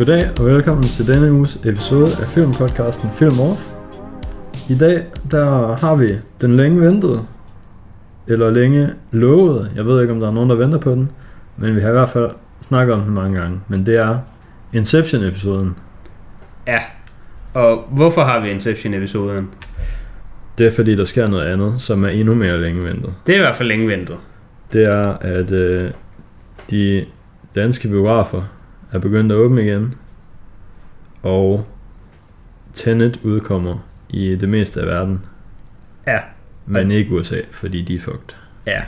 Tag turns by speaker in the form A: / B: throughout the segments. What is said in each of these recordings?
A: Goddag og velkommen til denne uges episode af filmpodcasten Film Off. I dag der har vi den længe ventede, eller længe lovede, jeg ved ikke om der er nogen der venter på den, men vi har i hvert fald snakket om den mange gange, men det er Inception-episoden.
B: Ja. Og hvorfor har vi Inception-episoden?
A: Det er fordi der sker noget andet, som er endnu mere længe ventet.
B: Det er i hvert fald længe ventet.
A: Det er at øh, de danske biografer er begyndt at åbne igen, og Tenet udkommer i det meste af verden,
B: Ja.
A: men ikke USA, fordi de er fucked.
B: Ja.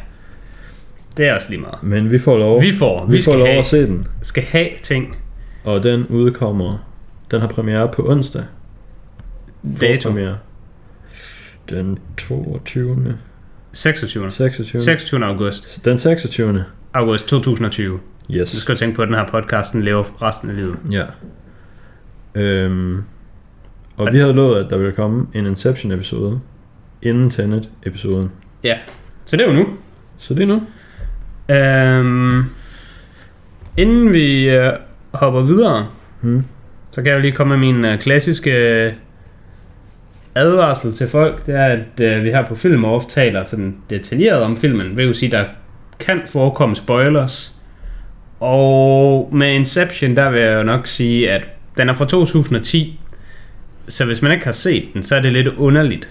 B: Det er også lige meget.
A: Men vi får lov,
B: Vi får.
A: vi
B: Vi
A: får
B: skal
A: lov
B: have,
A: at se den,
B: skal have ting.
A: og den udkommer, den har premiere på onsdag.
B: Dato.
A: Premiere. Den 22.
B: 26.
A: 26.
B: 26. august.
A: Den 26.
B: August 2020. Du
A: Yes.
B: skal jo tænke på, at den her podcast den lever resten af livet.
A: Ja. Øhm, og vi havde lovet, at der ville komme en Inception-episode inden Tenet-episoden.
B: Ja. Så det er jo nu.
A: Så det er nu.
B: Øhm, inden vi øh, hopper videre,
A: Hmm.
B: så kan jeg jo lige komme med min øh, klassiske øh, advarsel til folk. Det er, at øh, vi her på Film Off taler sådan detaljeret om filmen. Det vil jo sige, der kan forekomme spoilers. Og med Inception, der vil jeg jo nok sige, at den er fra 2010. Så hvis man ikke har set den, så er det lidt underligt.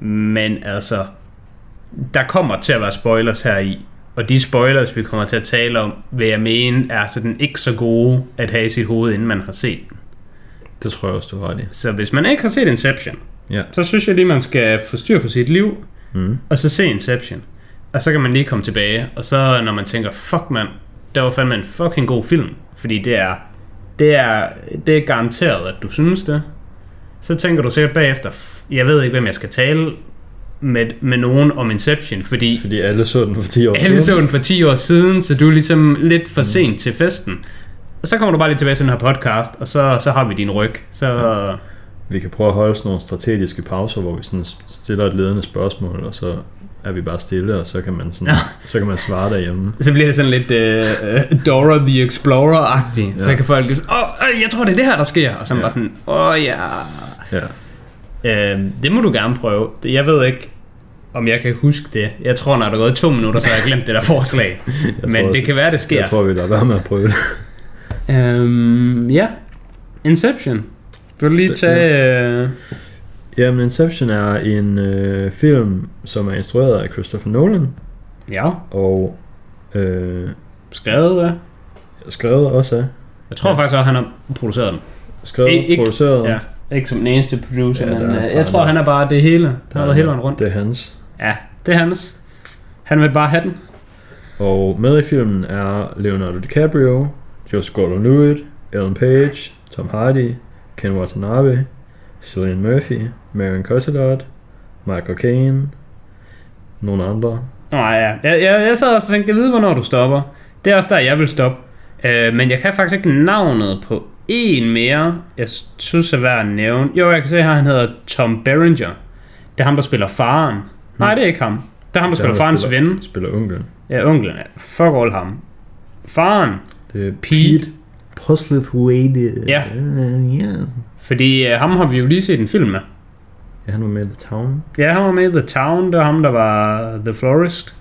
B: Men altså, der kommer til at være spoilers her i. Og de spoilers, vi kommer til at tale om, vil jeg mene, er sådan ikke så gode at have i sit hoved, inden man har set den.
A: Det tror jeg også, du har ret i.
B: Så hvis man ikke har set Inception,
A: Ja.
B: så synes jeg lige, man skal få styr på sit liv,
A: Mm.
B: og så se Inception. Og så kan man lige komme tilbage, og så når man tænker, fuck mand, det var fandme en fucking god film, fordi det er, det er, det er garanteret, at du synes det. Så tænker du sikkert bagefter, "F- jeg ved ikke, hvem jeg skal tale med, med nogen om Inception, fordi
A: Fordi alle så den for 10 år
B: alle så
A: siden.
B: den for 10 år siden, så du er ligesom lidt for sent til festen. Og så kommer du bare lige tilbage til den her podcast, og så, så har vi din ryg. Så
A: Vi kan prøve at holde sådan nogle strategiske pauser, hvor vi sådan stiller et ledende spørgsmål, og så er vi bare stille, og så kan man, sådan,
B: Ja.
A: så kan man svare derhjemme.
B: Så bliver det sådan lidt uh, Dora the Explorer-agtigt. Ja. Så kan folk lige åh, øh, jeg tror det er det her, der sker. Og så
A: Ja.
B: bare sådan, åh ja.
A: Ja.
B: Uh, det må du gerne prøve. Det- Jeg ved ikke, om jeg kan huske det. Jeg tror, når der er gået to minutter, så har jeg glemt det der forslag. Men
A: tror
B: det
A: også-
B: kan være, det sker.
A: Jeg tror, vi lader være med at prøve det.
B: Um, ja, Inception. Vil du lige
A: Det-
B: tage... Uh,
A: Jamen, Inception er en øh, film, som er instrueret af Christopher Nolan,
B: ja,
A: og øh,
B: skrevet af.
A: skrevet også af.
B: Jeg tror
A: Ja.
B: faktisk også, han har produceret den.
A: Skrevet,
B: Ik- ikke-
A: produceret.
B: Ja, ikke som den eneste producer,
A: Ja, der
B: men
A: er bare
B: jeg tror,
A: der-
B: han er bare det hele. Han har været hele vejen rundt.
A: Det er hans.
B: Ja, det er hans. Han vil bare have den.
A: Og med i filmen er Leonardo DiCaprio, Josh Gordon-Levitt, Ellen Page, Tom Hardy, Ken Watanabe, Cillian Murphy, Marion Cotillard, Michael Caine, nogle andre.
B: Nej, ja. Jeg, jeg, jeg sad også og tænkte, jeg ved, hvornår du stopper. Det er også der, jeg vil stoppe. Uh, men jeg kan faktisk ikke navnet på en mere, jeg synes er værd at nævne. Jo, jeg kan se her, han hedder Tom Berenger. Det er ham, der spiller faren. Nej, det er ikke ham. Det er ham, der
A: Det er
B: spiller farens
A: spiller-
B: ven.
A: Spiller onklen.
B: Ja, onklen. ja. Fuck all ham. Faren.
A: Det er
B: Pete.
A: Postlethwaite.
B: Ja.
A: Uh, yeah.
B: Fordi uh, ham har vi jo lige set en film med.
A: Ja, han var med i The Town.
B: Ja, han var med i The Town, det var ham, der var The Florist.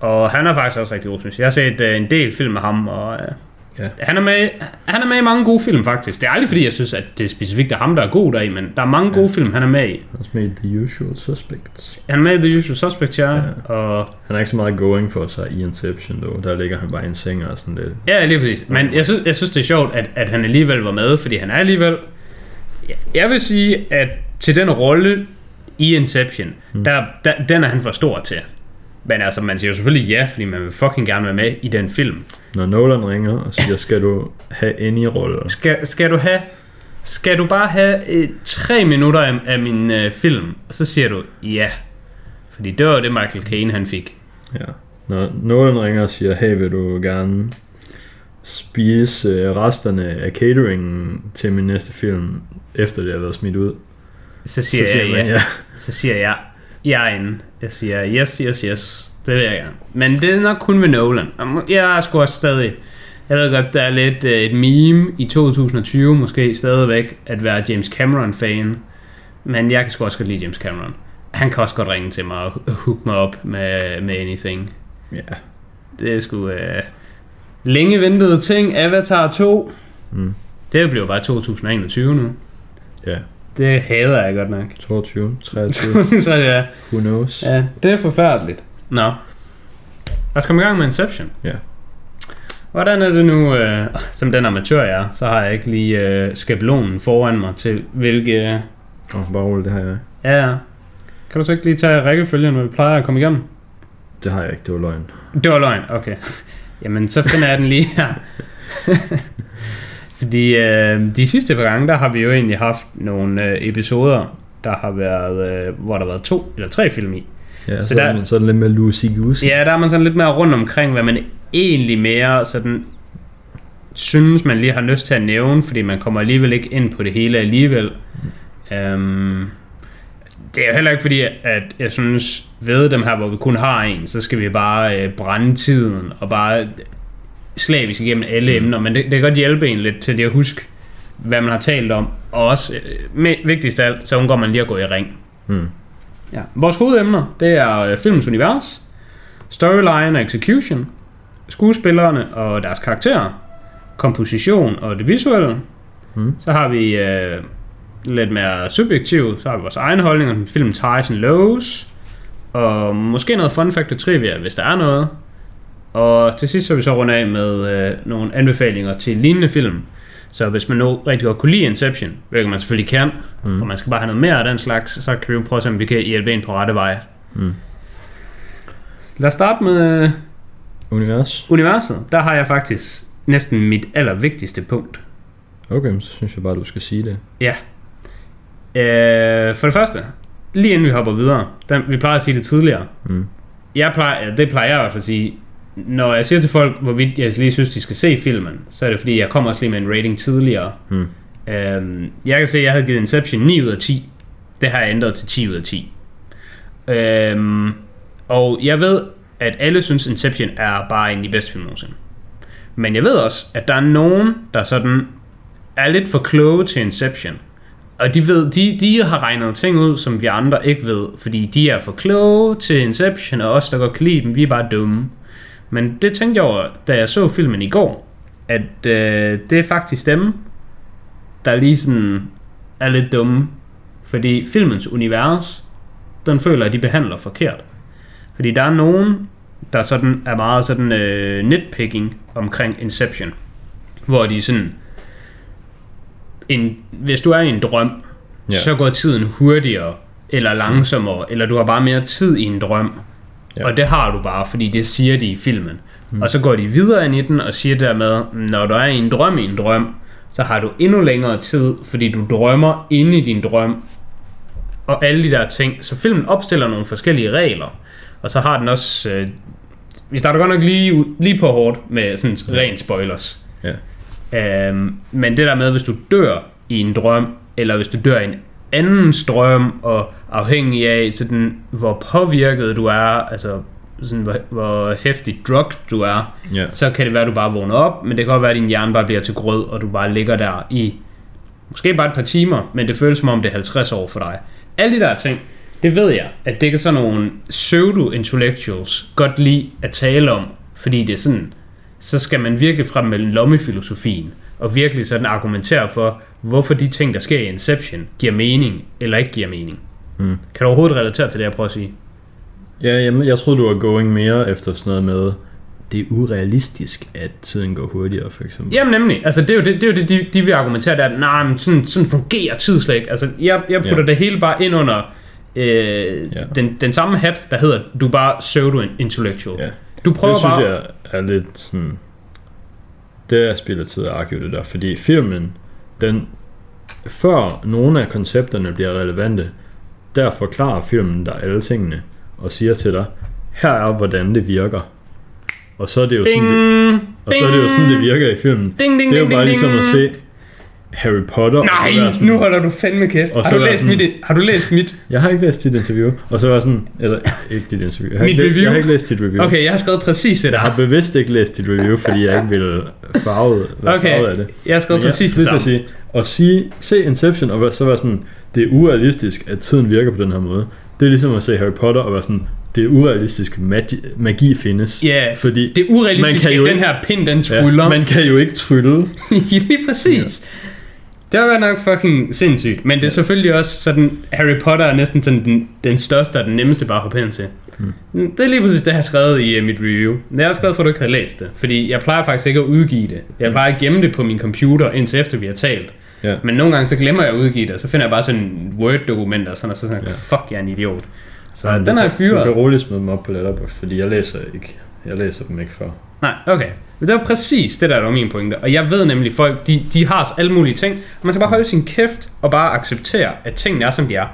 B: Og han er faktisk også rigtig god, synes jeg. Jeg har set uh, en del film med ham, og uh,
A: Ja.
B: han, er med, han er med i mange gode film, faktisk. Det er aldrig, fordi jeg synes, at det er specifikt er ham, der er god deri, men der er mange gode film, han er med i.
A: Han er med i The Usual Suspects.
B: Han er med i The Usual Suspects, ja.
A: Ja.
B: Og,
A: Han er ikke så meget going for sig i Inception, dog. Der ligger han bare i en seng og sådan lidt.
B: ja, lige præcis. Men jeg synes, jeg synes, det er sjovt, at, at han alligevel var med, fordi han er alligevel... Jeg vil sige, at til den rolle i Inception, mm. der, der, den er han for stor til. Men altså, man siger jo selvfølgelig ja, fordi man vil fucking gerne være med i den film.
A: Når Nolan ringer og siger, skal du have any rolle?
B: Skal, skal du have... Skal du bare have øh, tre minutter af, af min øh, film? Og så siger du ja. Fordi det var det, Michael Caine han fik.
A: Ja. Når Nolan ringer og siger, hey, vil du gerne spise øh, resterne af cateringen til min næste film, efter det har været smidt ud?
B: Så siger,
A: så siger
B: jeg
A: man
B: ja.
A: ja.
B: Så siger jeg, jeg er inde. Jeg siger yes, yes, yes. Det vil jeg gerne. Men det er nok kun ved Nolan. Jeg er sgu også stadig Jeg ved godt, der er lidt øh, et meme i 2020 måske stadigvæk, at være James Cameron-fan. Men jeg kan sgu også godt lide James Cameron. Han kan også godt ringe til mig og hook mig op med, med anything.
A: Ja.
B: Det er sgu øh, længe ventede ting. Avatar 2.
A: Mm.
B: Det bliver bare 2021 nu.
A: Ja.
B: Det hader jeg godt nok.
A: 22, 23,
B: Så ja,
A: who knows?
B: ja, det er forfærdeligt. Nå. Lad os komme i gang med Inception.
A: Ja.
B: Hvordan er det nu, øh, som den amatør jeg er, så har jeg ikke lige øh, skabelonen foran mig til hvilke...
A: Åh, oh, bare roligt, det har jeg.
B: Ja, ja. Kan du så ikke lige tage rækkefølgen, hvor vi plejer at komme igennem?
A: Det har jeg ikke, det var løgn.
B: Det var løgn, okay. Jamen, så finder jeg den lige her. Fordi øh, de sidste par gange, der har vi jo egentlig haft nogle øh, episoder, der har været, øh, hvor der har været to eller tre film i.
A: Ja,
B: Så
A: så,
B: der-
A: er det lidt mere loosey goosey.
B: Ja, der er man sådan lidt mere rundt omkring, hvad man egentlig mere sådan synes, man lige har lyst til at nævne, fordi man kommer alligevel ikke ind på det hele alligevel. Um, det er jo heller ikke fordi, at jeg synes, ved dem her, hvor vi kun har en, så skal vi bare øh, brænde tiden og bare slavisk igennem alle emner, men det, det kan godt hjælpe en lidt til lige at huske, hvad man har talt om, og også, øh, med, vigtigst af alt, så undgår man lige at gå i ring.
A: Mm.
B: Ja. Vores hovedemner, det er øh, filmens univers, storyline og execution, skuespillerne og deres karakterer, komposition og det visuelle.
A: Mm.
B: Så har vi øh, lidt mere subjektivt, så har vi vores egne holdninger som film highs and lows, og måske noget fun fact og trivia, hvis der er noget. Og til sidst så vil vi så runde af med øh, nogle anbefalinger til lignende film. Så hvis man nu rigtig godt kunne lide Inception, hvilket man selvfølgelig kan, mm. og man skal bare have noget mere af den slags, så kan vi jo prøve at se, om vi kan hjælpe en på rette vej.
A: Mm.
B: Lad os starte med øh,
A: Univers?
B: universet. Der har jeg faktisk næsten mit allervigtigste punkt.
A: Okay, så synes jeg bare, du skal sige det.
B: Ja. Øh, for det første, lige inden vi hopper videre, den, vi plejer at sige det tidligere.
A: Mm.
B: Jeg plejer, det plejer jeg i hvert fald at sige, når jeg siger til folk, hvorvidt jeg lige synes, de skal se filmen, så er det fordi, jeg kommer også lige med en rating tidligere.
A: Mm.
B: Øhm, jeg kan se, at jeg havde givet Inception 9 ud af 10. Det har jeg ændret til 10 ud af 10. Øhm, og jeg ved, at alle synes, Inception er bare en af de bedste film nogensinde. Men jeg ved også, at der er nogen, der sådan er lidt for kloge til Inception. Og de, ved, de, de har regnet ting ud, som vi andre ikke ved, fordi de er for kloge til Inception, og os, der godt kan lide dem, vi er bare dumme. Men det tænkte jeg over, da jeg så filmen i går, at øh, det er faktisk dem, der lige sådan er lidt dumme. Fordi filmens univers, den føler, at de behandler forkert. Fordi der er nogen, der sådan er meget sådan øh, nitpicking omkring Inception. Hvor de sådan, en, hvis du er i en drøm,
A: Ja.
B: så går tiden hurtigere, eller langsommere, eller du har bare mere tid i en drøm.
A: Ja.
B: Og det har du bare, fordi det siger de i filmen. Mm. Og så går de videre ind i den og siger dermed, når du er i en drøm i en drøm, så har du endnu længere tid, fordi du drømmer inde i din drøm, og alle de der ting. Så filmen opstiller nogle forskellige regler, og så har den også... Øh, vi starter godt nok lige, lige på hårdt med sådan ren spoilers.
A: Ja.
B: Øhm, men det der med, hvis du dør i en drøm, eller hvis du dør i en andens drøm, og afhængig af, sådan, hvor påvirket du er, altså sådan, hvor, hvor hæftig drug du er,
A: Ja.
B: så kan det være, at du bare vågner op, men det kan også være, at din hjerne bare bliver til grød, og du bare ligger der i måske bare et par timer, men det føles som om, det er 50 år for dig. Alle de der ting, det ved jeg, at det kan sådan nogle pseudo-intellectuals godt lide at tale om, fordi det er sådan, så skal man virkelig frem med lommefilosofien, og virkelig sådan argumentere for, hvorfor de ting, der sker i Inception, giver mening, eller ikke giver mening.
A: Mm.
B: Kan du overhovedet relatere til det, jeg prøver at sige?
A: Ja, jamen, jeg troede, du var going mere efter sådan noget med, det er urealistisk, at tiden går hurtigere, for eksempel.
B: Jamen nemlig, altså det er jo det, det, er jo det de, de vil argumentere, der, at nej, men sådan, sådan fungerer tid slet ikke. Altså jeg, jeg putter
A: Ja.
B: det hele bare ind under øh, ja. den, den samme hat, der hedder, du er bare pseudo-intellectual.
A: Ja.
B: Du prøver
A: det synes
B: bare...
A: jeg er lidt sådan... Det er spillet tid at argue det der, fordi filmen, den, før nogle af koncepterne bliver relevante, der forklarer filmen dig alle tingene, og siger til dig, her er hvordan det virker. Og så er det jo sådan, det,
B: Ding,
A: og så er det jo sådan, det virker i filmen.
B: Ding, ding,
A: det er jo
B: ding,
A: bare
B: ding,
A: ligesom
B: ding.
A: at se Harry Potter. og så
B: Nej,
A: sådan,
B: nu holder du fandme kæft.
A: Og
B: Har
A: så
B: du,
A: være
B: læst
A: sådan-
B: mit, har du læst mit?
A: Jeg har ikke læst dit interview. Og så var jeg sådan, eller ikke dit interview. Jeg har,
B: Mit
A: ikke, læst-
B: review?
A: jeg har ikke læst dit review.
B: Okay, jeg har skrevet præcis det
A: Jeg
B: der.
A: har bevidst ikke læst dit review, fordi jeg ikke ville farve, være
B: Okay,
A: farvet af det.
B: jeg har skrevet
A: Men
B: præcis
A: jeg,
B: det samme.
A: Sige, at sige, se Inception og så være sådan, det er urealistisk, at tiden virker på den her måde. Det er ligesom at se Harry Potter og være sådan, det er urealistisk, magi, magi findes.
B: Ja,
A: fordi
B: Det er urealistisk,
A: man kan
B: at
A: jo
B: den
A: ikke-
B: her pind, den tryller.
A: ja, man kan jo ikke trylle.
B: Lige præcis. Det var godt nok fucking sindssygt. Men det er selvfølgelig også sådan, Harry Potter er næsten sådan den, den største og den nemmeste bare at hoppe hen til. Mm. Det er lige præcis det, jeg har skrevet i uh, mit review. Jeg er også glad for, at du ikke har læst det. Fordi jeg plejer faktisk ikke at udgive det. Jeg plejer at gemme det på min computer, indtil efter vi har talt.
A: Ja.
B: Men nogle gange så glemmer jeg at udgive det, og så finder jeg bare sådan en Word-dokument, og sådan, og så sådan,
A: Ja.
B: fuck, jeg er en idiot. Så
A: Men
B: den har jeg
A: kan- Du kan
B: fyret.
A: roligt smide dem op på Letterboxd, fordi jeg læser ikke. Jeg læser dem ikke før.
B: Nej, okay. Men det var præcis det, der var min pointe. Og jeg ved nemlig, folk, de, de har alle mulige ting. Og man skal bare holde sin kæft og bare acceptere, at tingene er, som de er.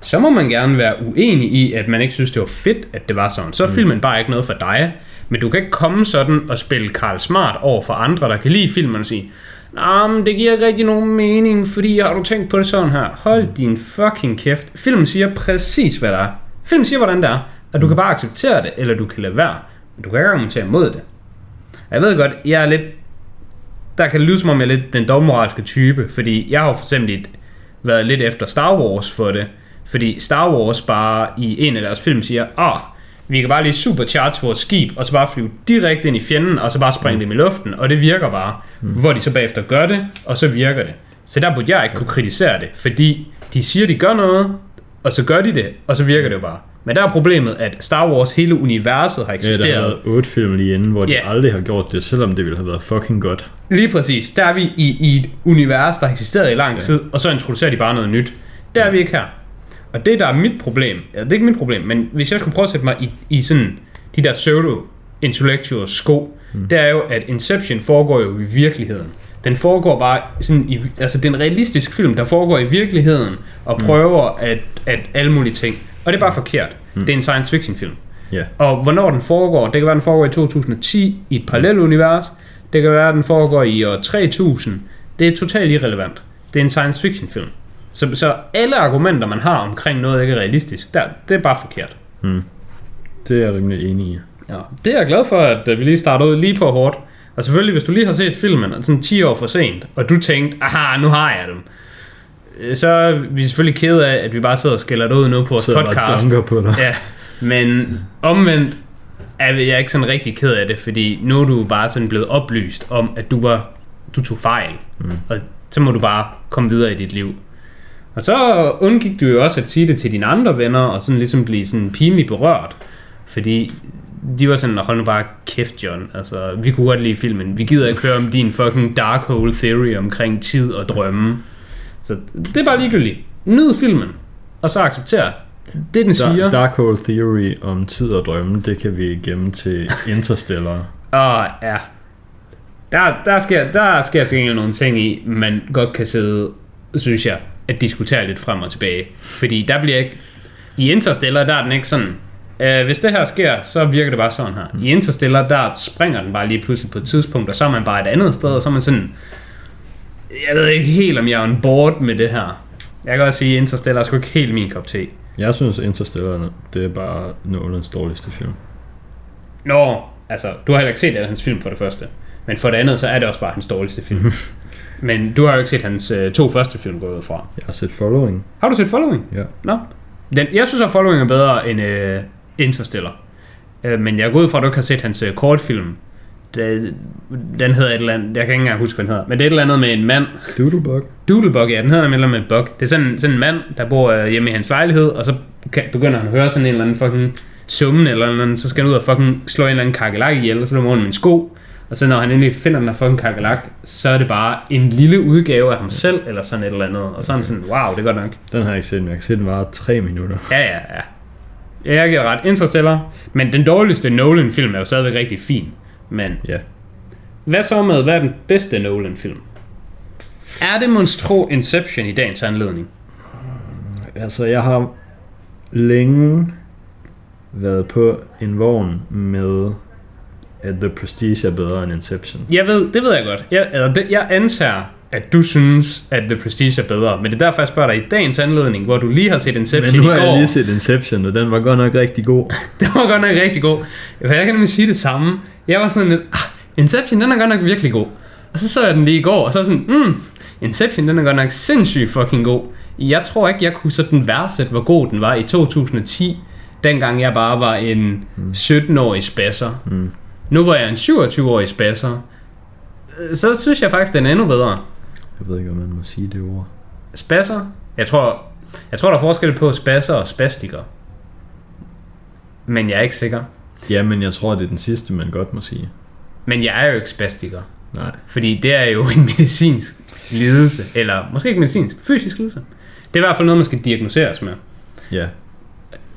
B: Så må man gerne være uenig i, at man ikke synes, det var fedt, at det var sådan. Så er filmen bare ikke noget for dig. Men du kan ikke komme sådan og spille Karl Smart over for andre, der kan lide filmen og sige, Nah, men det giver ikke rigtig nogen mening, fordi har du tænkt på det sådan her? Hold din fucking kæft. Filmen siger præcis, hvad der er. Filmen siger, hvordan det er. Og du kan bare acceptere det, eller du kan lade være. Men du kan ikke argumentere imod det. Jeg ved godt, jeg er lidt... Der kan det lyde som om, jeg er lidt den dobbeltmoralske type, fordi jeg har for eksempel et- været lidt efter Star Wars for det. Fordi Star Wars bare i en af deres film siger, ah, vi kan bare lige supercharge vores skib, og så bare flyve direkte ind i fjenden, og så bare springe dem i luften, og det virker bare. Mm. Hvor de så bagefter gør det, og så virker det. Så der burde jeg ikke kunne kritisere det, fordi de siger, de gør noget, og så gør de det, og så virker det jo bare. Men der er problemet, at Star Wars, hele universet har
A: Ja, der
B: eksisteret.
A: har været otte film lige inden, hvor de
B: Ja.
A: aldrig har gjort det, selvom det ville have været fucking godt.
B: Lige præcis. Der er vi i, i et univers, der har eksisteret i lang
A: Ja.
B: tid, og så introducerer de bare noget nyt. Der er vi ikke her. Og det, der er mit problem, ja, det er ikke mit problem, men hvis jeg skulle prøve at sætte mig i, i sådan de der pseudo-intellectual sko, mm. det er jo, at Inception foregår jo i virkeligheden. Den foregår bare sådan i, altså det er en realistisk film, der foregår i virkeligheden, og prøver at, at alle mulige ting. Og det er bare forkert. Mm. Det er en science fiction film.
A: Ja.
B: Og hvornår den foregår, det kan være, den foregår i 2010 i et parallelt univers. Det kan være, den foregår i år 3000. Det er totalt irrelevant. Det er en science fiction film. Så, så alle argumenter, man har omkring noget ikke er realistisk, der, det er bare forkert.
A: Det er jeg rimelig enig i.
B: Ja. Det er jeg glad for, at øh, vi lige startede ud lige på hårdt. Og selvfølgelig, hvis du lige har set filmen, sådan 10 år for sent, og du tænkte, aha, nu har jeg dem. Øh, Så er vi selvfølgelig kede af, at vi bare sidder og skælder det ud nu på vores
A: jeg bare
B: podcast.
A: dunker på dig.
B: Ja, men omvendt er jeg ikke sådan rigtig ked af det, fordi nu er du bare sådan blevet oplyst om, at du var du tog fejl, mm. og så må du bare komme videre i dit liv. Og så undgik du jo også at sige det til dine andre venner, og sådan ligesom blive sådan pinligt berørt, fordi de var sådan, hold nu bare kæft, John. Altså, vi kunne godt lide filmen. Vi gider ikke høre om din fucking dark hole theory omkring tid og drømme. Så det er bare ligegyldigt. Nyd filmen, og så accepter det, den siger.
A: Da- Dark Hole Theory om tid og drømme, det kan vi gemme til Interstellar.
B: Og ja, der, der, sker, der sker til gengæld nogle ting i, man godt kan sidde, synes jeg, at diskutere lidt frem og tilbage. Fordi der bliver ikke, i Interstellar, der er den ikke sådan, øh, hvis det her sker, så virker det bare sådan her. I Interstellar, der springer den bare lige pludselig på et tidspunkt, og så er man bare et andet sted, og så er man sådan, jeg ved ikke helt, om jeg er on board med det her. Jeg kan også sige, at Interstellar er sgu ikke helt min kop te.
A: Jeg synes Interstellar, det er bare Nolans dårligste film.
B: Nå, altså, du har heller ikke set alle hans film for det første. Men for det andet, så er det også bare hans dårligste film. Men du har jo ikke set hans øh, to første film gået fra.
A: Jeg har set Following.
B: Har du set Following?
A: Ja.
B: Nå. Den, jeg synes, at Following er bedre end øh, Interstellar. Øh, men jeg går ud fra, at du ikke har set hans øh, kortfilm. Det, den hedder et eller andet, jeg kan ikke engang huske, hvad den hedder. Men det er et eller andet med en mand,
A: Doodlebug.
B: Doodlebug, ja, den hedder nemlig med Bug. Det er sådan, sådan en mand, der bor øh, hjemme i hans lejlighed, og så begynder han at høre sådan en eller anden fucking summen, eller, anden, så skal han ud og fucking slå en eller anden kakelak ihjel, og så løber han med en sko, og så når han endelig finder den der fucking kakelak, så er det bare en lille udgave af ham selv, eller sådan et eller andet, og så er han sådan, wow, det er godt nok.
A: Den har jeg ikke set, men jeg kan se, den var tre minutter.
B: Ja, ja, ja. Ja, Jeg giver ret. Interstellar. Men den dårligste Nolan-film er jo stadigvæk rigtig fin. Men
A: Ja.
B: hvad så med, hvad er den bedste Nolan-film? Er det monstro Inception i dagens anledning?
A: Altså, jeg har længe været på en vogn med, at The Prestige er bedre end Inception.
B: Jeg ved, det ved jeg godt. Jeg, eller det, jeg antager, at du synes, at The Prestige er bedre. Men det er derfor, jeg spørger dig i dagens anledning, hvor du lige har set Inception
A: Men nu har
B: går.
A: jeg lige set Inception, og den var godt nok rigtig god.
B: Det var godt nok rigtig god. Jeg kan nemlig sige det samme. Jeg var sådan lidt, ah, Inception, den er godt nok virkelig god. Og så så jeg den lige i går, og så var sådan, mm, Inception, den er godt nok sindssygt fucking god. Jeg tror ikke, jeg kunne sådan værdsætte, hvor god den var i 2010, dengang jeg bare var en 17-årig spasser.
A: Mm.
B: Nu hvor jeg en 27-årig spasser, øh, så synes jeg faktisk, den er endnu bedre.
A: Jeg ved ikke, om man må sige det ord.
B: Spasser? Jeg tror, jeg tror der er forskel på spasser og spastiker. Men jeg er ikke sikker.
A: Ja, men jeg tror, det er den sidste, man godt må sige.
B: Men jeg er jo ikke spastiker.
A: Nej.
B: Fordi det er jo en medicinsk lidelse. Eller måske ikke medicinsk, fysisk lidelse. Det er i hvert fald noget, man skal diagnoseres med.
A: Ja,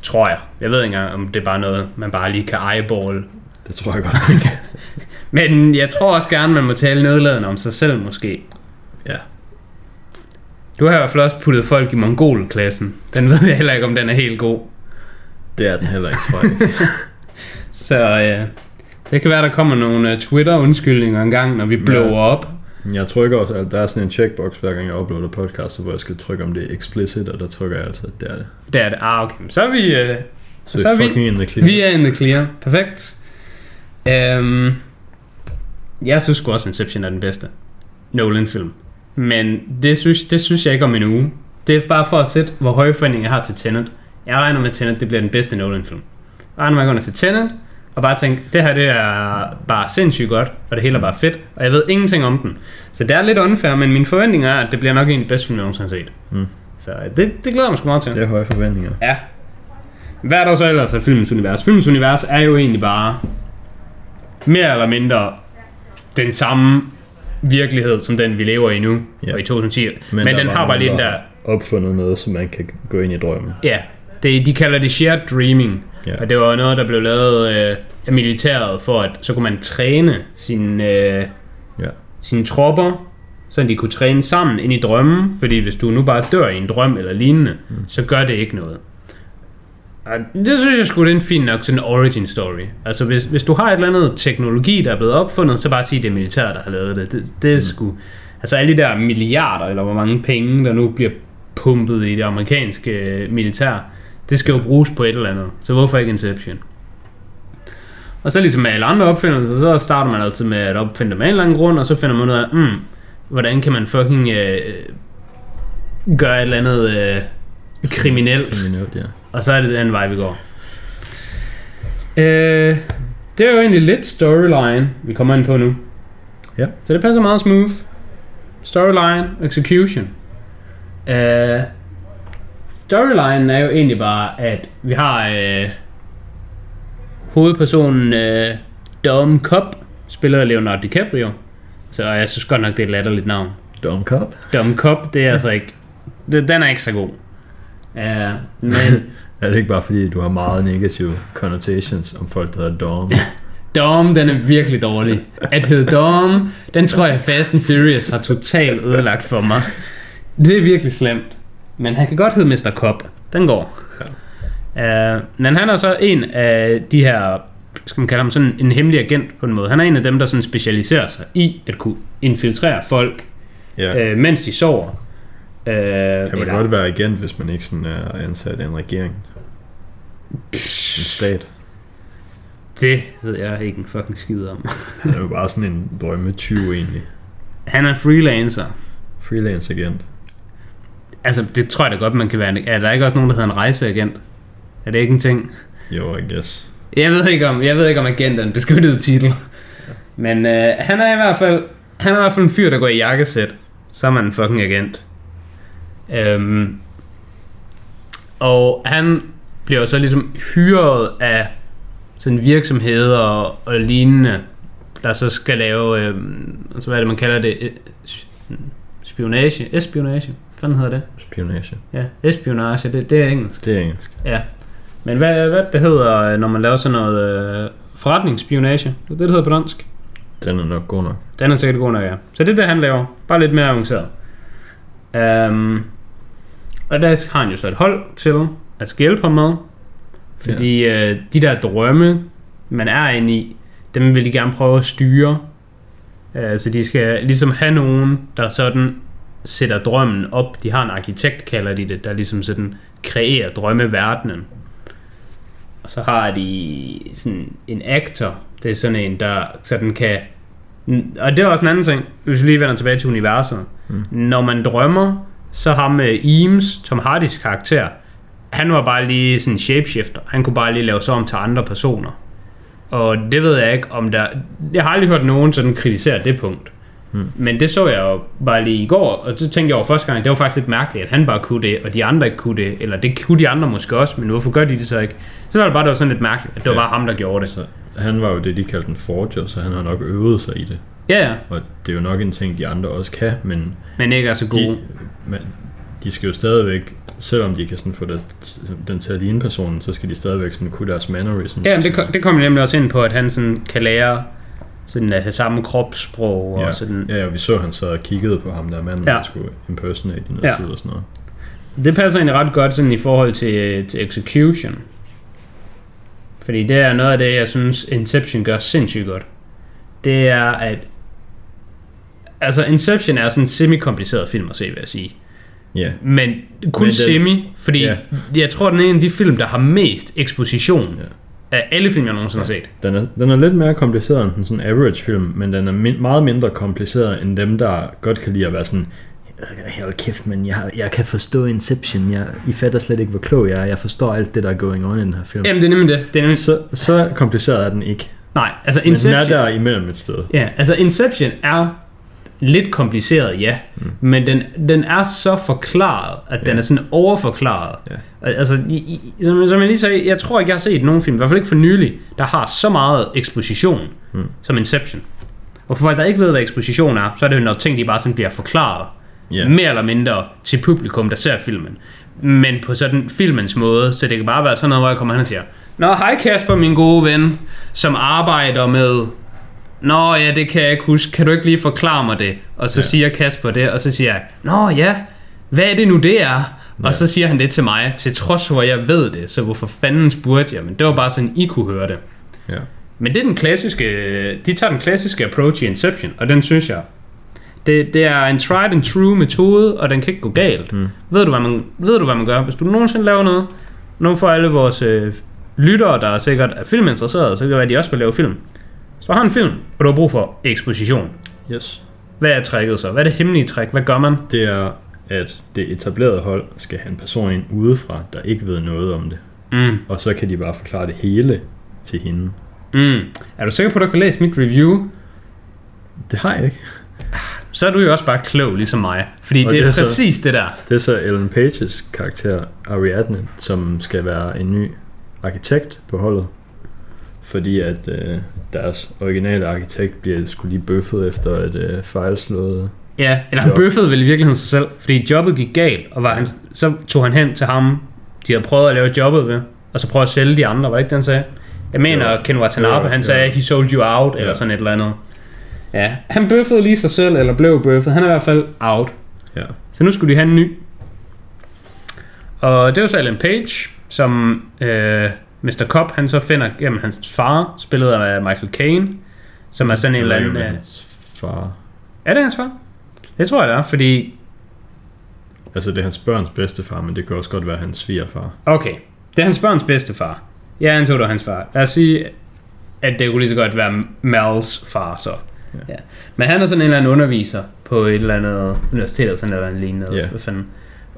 B: Tror jeg. Jeg ved ikke engang, om det er bare noget, man bare lige kan eyeball.
A: det tror jeg godt, man kan.
B: Men jeg tror også gerne, man må tale nedladende om sig selv måske.
A: Ja.
B: Du har i hvert fald også puttet folk i mongolklassen. Den ved jeg heller ikke, om den er helt god.
A: Det er den heller ikke, tror jeg.
B: Så øh, det kan være, der kommer nogle uh, Twitter-undskyldninger en gang, når vi blower op.
A: Jeg trykker også, at der er sådan en checkbox, hver gang jeg uploader podcast, hvor jeg skal trykke, om det er explicit, og der trykker jeg altid, at det er det.
B: Det er det. Ah, okay. Så er vi... Øh,
A: Så,
B: Så er
A: er
B: vi-
A: fucking in the clear.
B: Vi er in the clear. Perfekt. Um, jeg synes også, Inception er den bedste Nolan-film. Men det synes, det synes jeg ikke om en uge. Det er bare for at sætte, hvor høje forventninger jeg har til Tenet. Jeg regner med, at Tenet det bliver den bedste Nolan-film. Jeg regner med, at jeg går til Tenet, og bare tænke, det her det er bare sindssygt godt, og det hele er bare fedt, og jeg ved ingenting om den. Så det er lidt unfair, men mine forventninger er, at det bliver nok en af de bedste film, jeg nogensinde har set.
A: Mm.
B: Så det, det glæder jeg mig sgu meget til.
A: Det er høje forventninger.
B: Ja. Hvad er der så ellers af filmens univers? Filmens univers er jo egentlig bare mere eller mindre den samme virkelighed, som den vi lever i nu,
A: Ja.
B: og i 2010. Men, Men den har bare lige den
A: der opfundet noget, så man kan gå ind i drømmen.
B: ja, det, de kalder det shared dreaming.
A: Ja.
B: Og det var noget, der blev lavet øh, af militæret, for at så kunne man træne sine, øh,
A: Ja.
B: sine tropper, så de kunne træne sammen ind i drømmen, fordi hvis du nu bare dør i en drøm eller lignende, mm. så gør det ikke noget. Det synes jeg sgu, det er en fin nok sådan origin story. Altså hvis, hvis du har et eller andet teknologi, der er blevet opfundet, så bare sig, det er militæret, der har lavet det. Det, det mm. sgu... Altså alle de der milliarder, eller hvor mange penge, der nu bliver pumpet i det amerikanske øh, militær, det skal jo bruges på et eller andet. Så hvorfor ikke Inception? Og så ligesom med alle andre opfindelser, så starter man altid med at opfinde dem af en eller anden grund, og så finder man ud af, mm, hvordan kan man fucking øh, gøre et eller andet øh, kriminelt.
A: Kriminelt, ja.
B: Og så er det den vej, vi går. Øh, det er jo egentlig lidt storyline, vi kommer ind på nu.
A: Ja.
B: Så det passer meget smooth. Storyline, execution. Øh, storyline er jo egentlig bare, at vi har øh, hovedpersonen øh, Dom Cobb, spillet af Leonardo DiCaprio. Så jeg synes godt nok, det er et latterligt navn.
A: Dumb cop.
B: Dom Cobb, det er altså ikke... Det, den er ikke så god. Uh, men
A: Er det ikke bare fordi, du har meget negative connotations om folk, der hedder Dom?
B: Dom, den er virkelig dårlig. At hedde Dom, den tror jeg Fast and Furious har totalt ødelagt for mig. Det er virkelig slemt. Men han kan godt hedde Mr. Cobb. Den går. Ja. Uh, men han er så en af de her, skal man kalde ham sådan en hemmelig agent på en måde. Han er en af dem, der sådan specialiserer sig i at kunne infiltrere folk,
A: Ja.
B: uh, mens de sover. Uh,
A: Kan man godt være agent, hvis man ikke sådan er ansat af en regering? En stat.
B: Det ved jeg ikke en fucking skid om.
A: Det er jo bare sådan en drømme 20 egentlig.
B: Han er freelancer.
A: Freelance agent.
B: Altså, det tror jeg da godt, man kan være. Er der ikke også nogen, der hedder en rejseagent? Er det ikke en ting?
A: Jo, I guess.
B: Jeg ved ikke om, jeg ved ikke om agent er en beskyttet titel. Men øh, han er i hvert fald han er i hvert fald en fyr, der går i jakkesæt. Så er man en fucking agent. Øhm, og han bliver så ligesom hyret af sådan virksomheder og, og lignende, der så skal lave, øhm, altså hvad er det, man kalder det? Øh, Spionage? Espionage? Hvad fanden hedder det?
A: Spionage.
B: Ja, espionage, det, det er engelsk.
A: Det er engelsk.
B: Ja. Men hvad, hvad det hedder, øh, når man laver sådan noget øh, forretningsspionage? Det er det, det hedder på dansk.
A: Den er nok god nok.
B: Den er sikkert god nok, ja. Så det er det, han laver. Bare lidt mere avanceret. Um, og der har han jo så et hold til at skal hjælpe ham med. Fordi øh, de der drømme, man er inde i, dem vil de gerne prøve at styre. Øh, så de skal ligesom have nogen, der sådan sætter drømmen op. De har en arkitekt, kalder de det, der ligesom sådan kreerer drømmeverdenen. Og så har de sådan en actor. Det er sådan en, der sådan kan... Og det er også en anden ting, hvis vi lige vender tilbage til universet. Mm. Når man drømmer, så har med Eames, Tom Hardys karakter, han var bare lige sådan en shapeshifter. Han kunne bare lige lave sig om til andre personer. Og det ved jeg ikke, om der... Jeg har aldrig hørt nogen sådan kritisere det punkt. Hmm. Men det så jeg jo bare lige i går, og så tænkte jeg over første gang, det var faktisk lidt mærkeligt, at han bare kunne det, og de andre ikke kunne det, eller det kunne de andre måske også, men hvorfor gør de det så ikke? Så var det bare, det var sådan lidt mærkeligt, at det var bare ham, der gjorde det.
A: Så han var jo det, de kaldte en forger, så han har nok øvet sig i det.
B: Ja, ja.
A: Og det er jo nok en ting, de andre også kan, men...
B: Men ikke er så gode.
A: De, men de skal jo stadigvæk, selvom de kan sådan få det, den til at ligne personen, så skal de stadigvæk sådan kunne deres mannerisms.
B: Ja, det, det kommer nemlig også ind på, at han sådan kan lære sådan at have samme kropssprog og
A: ja.
B: sådan.
A: Ja, og vi så, at han så kiggede på ham der manden, ja. der skulle impersonate i noget ja. tid og sådan noget.
B: Det passer egentlig ret godt sådan i forhold til, til execution. Fordi det er noget af det, jeg synes, Inception gør sindssygt godt. Det er, at... Altså, Inception er sådan en semi-kompliceret film at se, vil jeg sige.
A: Ja. Yeah.
B: Men kun Men den, semi, fordi yeah. jeg tror, den er en af de film, der har mest eksposition. Ja af alle film, jeg nogensinde har set.
A: Den er, den er lidt mere kompliceret end en sådan average film, men den er min, meget mindre kompliceret end dem, der godt kan lide at være sådan, hold kæft, men jeg, jeg kan forstå Inception. Jeg, I fatter slet ikke, hvor klog jeg er. Jeg forstår alt det, der er going on i den her film.
B: Jamen, det er nemlig det. det er nemlig...
A: Så, så kompliceret er den ikke.
B: Nej, altså Inception...
A: Men den er der imellem et sted.
B: Ja, altså Inception er lidt kompliceret, ja. Mm. Men den, den er så forklaret, at den ja. er sådan overforklaret. Ja. Altså, i, i, som, som jeg lige sagde, jeg tror ikke, jeg har set nogen film, i hvert fald ikke for nylig, der har så meget eksposition mm. som Inception. Og for folk, der ikke ved, hvad eksposition er, så er det jo noget ting, de bare sådan bliver forklaret. Yeah. Mere eller mindre til publikum, der ser filmen. Men på sådan filmens måde, så det kan bare være sådan noget, hvor jeg kommer hen og siger, Nå, hej Kasper, min gode ven, som arbejder med Nå ja, det kan jeg ikke huske. Kan du ikke lige forklare mig det? Og så ja. siger Kasper det, og så siger jeg, Nå ja, hvad er det nu det er? Ja. Og så siger han det til mig, til trods for at jeg ved det. Så hvorfor fanden spurgte jeg? Men det var bare sådan, I kunne høre det.
A: Ja.
B: Men det er den klassiske, de tager den klassiske approach i Inception, og den synes jeg, det, det er en tried and true metode, og den kan ikke gå galt. Mm. Ved, du, hvad man, ved du, hvad man gør? Hvis du nogensinde laver noget, nu for alle vores øh, lyttere, der er sikkert er filminteresserede, så kan det være, at de også vil lave film. Så har en film, og du har brug for eksposition.
A: Yes.
B: Hvad er tricket så? Hvad er det hemmelige trick? Hvad gør man?
A: Det er, at det etablerede hold skal have en person ind udefra, der ikke ved noget om det.
B: Mm.
A: Og så kan de bare forklare det hele til hende.
B: Mm. Er du sikker på, at du kan læse mit review?
A: Det har jeg ikke.
B: Så er du jo også bare klog, ligesom mig. Fordi det, det er, er præcis så, det der.
A: Det er så Ellen Pages karakter, Ariadne, som skal være en ny arkitekt på holdet fordi at øh, deres originale arkitekt bliver skulle lige bøffet efter et øh, fejlslået
B: Ja, eller han bøffede vel i virkeligheden sig selv, fordi jobbet gik galt, og var han, så tog han hen til ham, de havde prøvet at lave jobbet ved, og så prøve at sælge de andre, var det ikke den sagde? Jeg mener, jo. Ken Watanabe, jo, han sagde, jo. he sold you out, ja. eller sådan et eller andet. Ja, han bøffede lige sig selv, eller blev bøffet, han er i hvert fald out.
A: Ja.
B: Så nu skulle de have en ny. Og det var så Ellen Page, som øh, Mr. Cobb, han så finder jamen, hans far, spillet af Michael Caine, som er sådan en eller anden...
A: Er hans far?
B: Er det hans far? Det tror jeg, det er, fordi...
A: Altså, det er hans børns bedstefar, men det kan også godt være hans svigerfar.
B: Okay, det er hans børns bedstefar. Jeg antog, det var hans far. Lad os sige, at det kunne lige så godt være Mals far, så. Ja. ja. Men han er sådan en eller anden underviser på et eller andet universitet, eller sådan eller andet lignende. Ja. Hvad fanden?